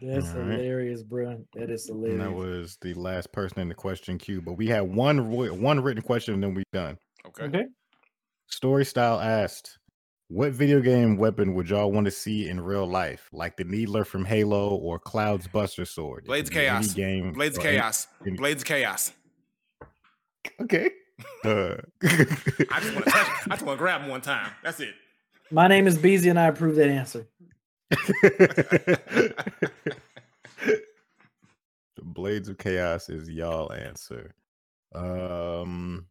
That's All right. hilarious, bro. That is And hilarious. that was the last person in the question queue. But we had one one written question and then we done. Okay. okay. Story style asked, "What video game weapon would y'all want to see in real life, like the Needler from Halo or Cloud's Buster Sword? Blades could Chaos. game. Blades or Chaos. any- <laughs> Blades Chaos. Okay. <laughs> Uh, I just want to touch. I just want to grab him one time. That's it. My name is Beezy, and I approve that answer. <laughs> the Blades of Chaos is y'all answer. Um,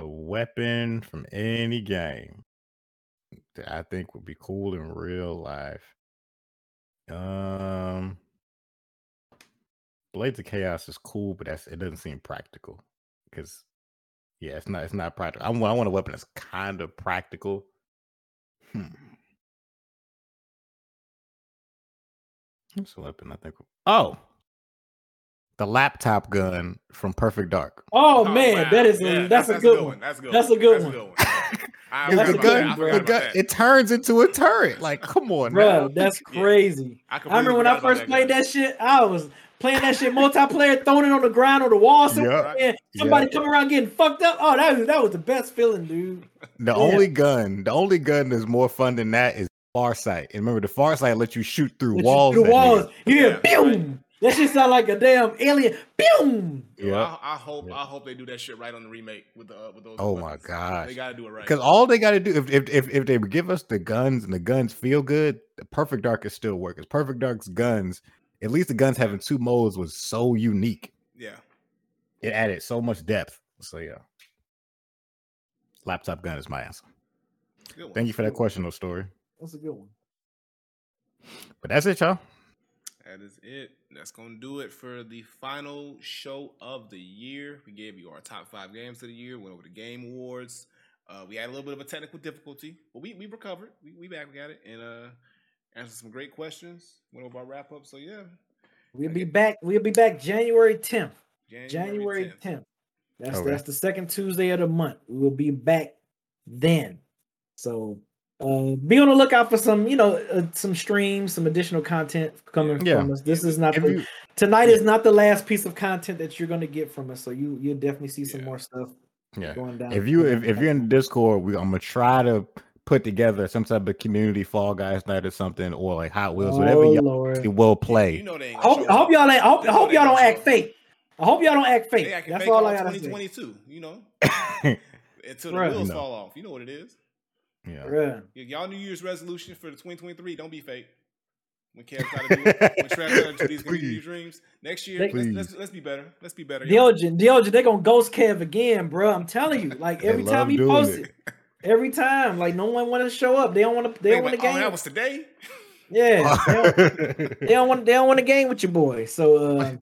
a weapon from any game that I think would be cool in real life. Um, Blades of Chaos is cool, but that's it doesn't seem practical because yeah, it's not it's not practical. I want I want a weapon that's kind of practical. Hmm. What's a weapon I think? Oh, the laptop gun from Perfect Dark. Oh, oh man, wow. that is Yeah, that's, a good one. That's a good. That's one. a good That's one. a good one. That's the a good one. I <laughs> bro. forgot the gun it turns into a turret. Like, come on, Bro, man. that's Yeah. crazy. I, I remember when I first that played gun. that shit, I was playing that shit multiplayer, throwing it on the ground or the wall, somewhere, Yep. and somebody Yep. come around getting fucked up. Oh, that was that was the best feeling, dude. The Yeah. only gun, the only gun that's more fun than that is Farsight. And remember, the Farsight lets you shoot through Let walls. through the walls. niggas. You hear Yeah, boom. That shit sound like a damn alien. Boom. Yeah. I, I hope Yeah. I hope they do that shit right on the remake with the uh, with those. Oh my weapons. gosh. they gotta do it right. Because all they got to do, if, if if if they give us the guns and the guns feel good, the Perfect Dark is still work. Because Perfect Dark's guns, at least the guns having two modes, was so unique. yeah, It added so much depth. So yeah, laptop gun is my answer. Thank you for that question, though, story. That's a good one. But that's it, y'all. That is it. That's gonna do it for the final show of the year. We gave you our top five games of the year. Went over the game awards. Uh, we had a little bit of a technical difficulty, but we we recovered. We we back. We got it, and uh, answered some great questions. Went over our wrap up. So yeah, We'll be back. We'll be back January 10th. January, January 10th. 10th. That's Okay. that's the second Tuesday of the month. We will be back then. So uh, be on the lookout for some, you know, uh, some streams, some additional content coming Yeah. from us. This is not the, you- tonight is not the last piece of content that you're going to get from us. So you you'll definitely see some Yeah. more stuff yeah. going down. If you if, if you're in the Discord, we I'm gonna try to put together some type of community Fall Guys night or something, or like Hot Wheels, whatever oh y'all Lord. will play. You know they I hope, I hope y'all ain't. I hope, I hope y'all don't act show fake. I hope y'all don't act fake. They That's fake all all I gotta say. 2022. You know, <laughs> until the Right. wheels No. fall off. You know what it is. Yeah. Bruh. Y'all New Year's resolution for the 2023. Don't be fake. When Kev try to do it, when Trav try to do these community Please. dreams next year, let's, let's let's be better. Let's be better. y'all. Diogen, Diogen, they gonna ghost Kev again, bro. I'm telling you, like <laughs> every time he doing posts it. it, every time, like no one want to show up. They don't want to. They Wait, don't want wait, to oh, game. that was today. <laughs> yeah, they don't, <laughs> they don't want. They don't want to game with your boy. So, uh,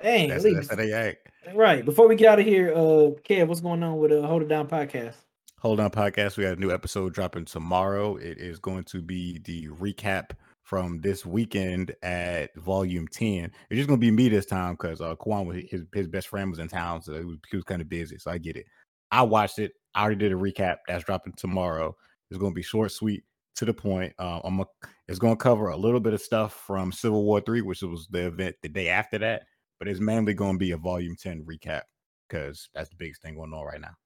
dang, that's, that's how they act. right. Before we get out of here, uh, Kev, what's going on with uh, Hold It Down podcast? Hold on, podcast. We got a new episode dropping tomorrow. It is going to be the recap from this weekend at Volume Ten. It's just going to be me this time because uh, Kwan was his his best friend was in town, so he was, was kind of busy. So I get it. I watched it. I already did a recap. That's dropping tomorrow. It's going to be short, sweet, to the point. Uh, I'm a, it's going to cover a little bit of stuff from Civil War Three, which was the event the day after that, but it's mainly going to be a Volume Ten recap because that's the biggest thing going on right now.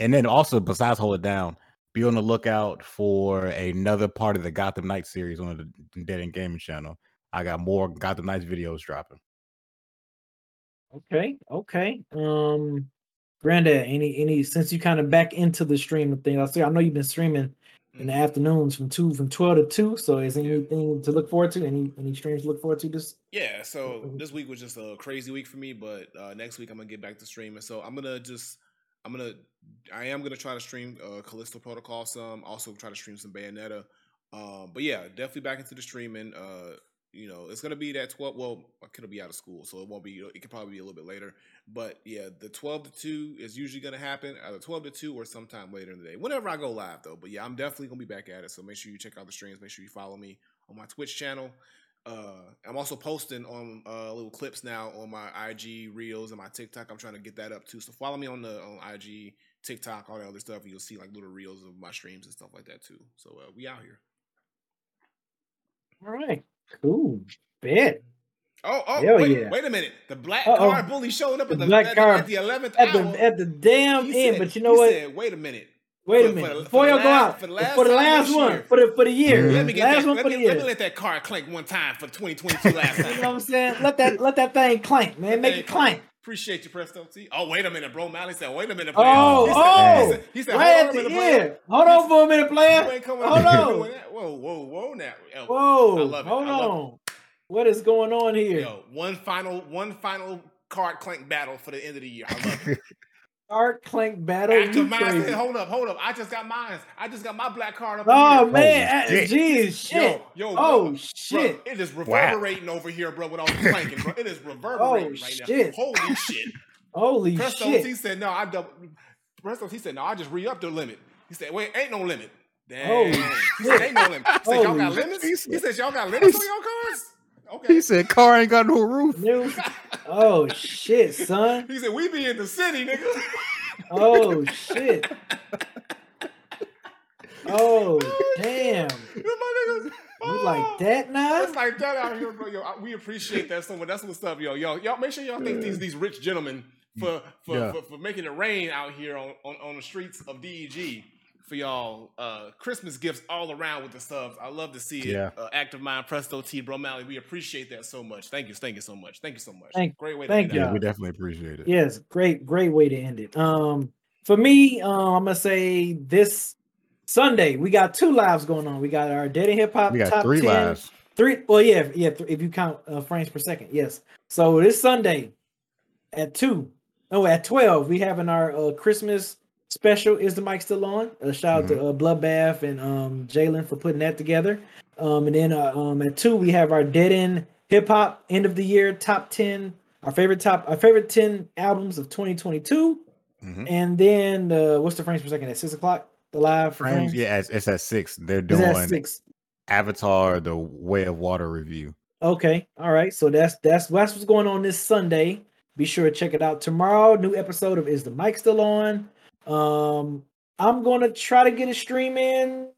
And then also, besides Hold It Down, be on the lookout for another part of the Gotham Knights series on the Dead End Gaming channel. I got more Gotham Knights videos dropping. Okay, okay. Um, Granddad, any any since you kind of back into the streaming thing, I see. I know you've been streaming in the afternoons from two from twelve to two. So is anything to look forward to? Any any streams to look forward to? This Yeah, so this week was just a crazy week for me, but uh, next week I'm gonna get back to streaming. So I'm gonna just, I'm gonna, I am gonna try to stream uh, Callisto Protocol some, also try to stream some Bayonetta. Um, but yeah, definitely back into the streaming. Uh, you know, it's gonna be that 12. Well, I could be out of school, so it won't be. It could probably be a little bit later. But yeah, the 12 to 2 is usually gonna happen either 12 to 2 or sometime later in the day. Whenever I go live, though. But yeah, I'm definitely gonna be back at it. So make sure you check out the streams. Make sure you follow me on my Twitch channel. Uh, I'm also posting on uh, little clips now on my IG reels and my TikTok. I'm trying to get that up too. So follow me on the on IG, TikTok, all that other stuff, and you'll see like little reels of my streams and stuff like that too. So uh, we out here. all right, cool. Bet Oh, oh, Hell wait, yeah. wait a minute. The black Uh-oh. card bully showing up The at the, black at, card- at the 11th at hour. the at the damn He end. said- but you know what? Said, wait a minute. Wait a minute. for Before y'all go out, for the for last the last one, year. for the for the year, Let me get last that. one Let for me, the year. let me let that card clank one time for 2022 <laughs> last You know what. I'm saying? Let that let that thing clank, man. Make it clank. Appreciate you, Presto T. Oh, wait a minute, bro. Mally said, wait a minute, Oh, player. He said- oh, he said, he said, right hold on a minute, player. end. Hold on for a minute, You player. ain't coming Hold <laughs> on. doing that. Whoa, whoa, whoa now. Yo, I Whoa, love it. hold I love on. What is going on here? Yo, one final, one final card clank battle for the end of the year. I love it. <laughs> Art clank battle. Active You Minds. crazy. Hey, hold up, hold up. I just got mine. I just got my black card up. Oh here. man, Holy uh, jeez, shit. Yo, yo, oh bro, shit. Bro, it is reverberating over here, bro, with all the clanking, bro. It is reverberating Oh, right shit. now. Holy shit. <laughs> Holy Presto, shit. he said, no, I double. Presto, he said, no, I just re upped the limit. He said, wait, ain't no limit. Damn. Holy he said, ain't no limit. He said, y'all got shit. limits? He He said- said, y'all got limits on your cards? Okay. He said, "Car ain't got no roof." New- Oh shit, son. He said, we be in the city, nigga. Oh shit. Oh damn. My niggas. You Oh. like that now? Oh, it's like that out here, bro. Yo, I- we appreciate that so much. That's what's up, yo. Yo, y'all make sure y'all thank these these rich gentlemen for for, Yeah. for, for making it rain out here on, on, on the streets of DEG for y'all uh Christmas gifts all around with the subs. I love to see it. Yeah. Uh, Active Mind, Presto T, Bro Mally. We appreciate that so much. Thank you, thank you so much. Thank you so much. Thank- Great way to thank end you. Yeah, we definitely appreciate it. Yes, great, great way to end it. Um, for me, uh, I'm gonna say this Sunday we got two lives going on. We got our Dead End Hip Hop We got top three 10. lives. Three, well, yeah, yeah. th- If you count uh, frames per second, yes. So this Sunday at two, two, oh, at twelve, we having our uh, Christmas special. Is the mic still on? Uh, shout out to uh, Bloodbath and um, Jalen for putting that together. Um, and then uh, um, at two we have our Dead End Hip Hop End of the Year Top Ten, our favorite top, our favorite ten albums of 2022. Mhm. And then uh, what's the frames per second at six o'clock? The live Frames, frames. yeah, it's, it's at six. They're doing six? Avatar: The Way of Water review. Okay, all right. So that's that's that's what's going on this Sunday. Be sure to check it out tomorrow. New episode of Is the Mic Still On? Um, I'm gonna try to get a stream in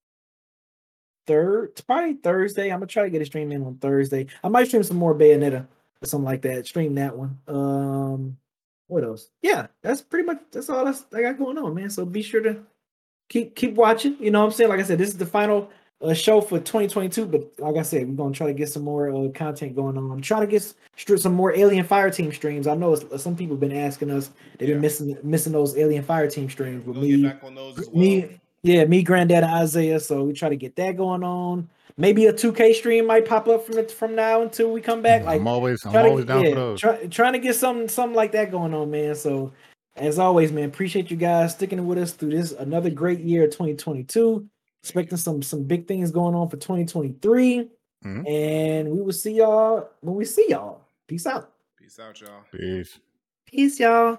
third, probably Thursday. I'm gonna try to get a stream in on Thursday. I might stream some more Bayonetta or something like that. Stream that one. Um, what else? Yeah, that's pretty much that's all that's I got going on, man. So be sure to keep keep watching. You know what I'm saying? Like I said, this is the final uh, show for 2022. But like I said, we're gonna try to get some more uh, content going on. I'm to get some more Alien Fire Team streams. I know it's, some people have been asking us. They've Yeah. been missing missing those Alien Fire Team streams with We'll me, get back on those as well. me, yeah, me, Granddad, and Isaiah. So we try to get that going on. Maybe a 2K stream might pop up from from now until we come back. Like I'm always, I'm try to always down yeah, for those. Try, trying to get something something like that going on, man. So as always, man, appreciate you guys sticking with us through this another great year of 2022. Expecting some some big things going on for 2023. Mhm. And we will see y'all when we see y'all. Peace out. Peace out, y'all. Peace. Peace, y'all.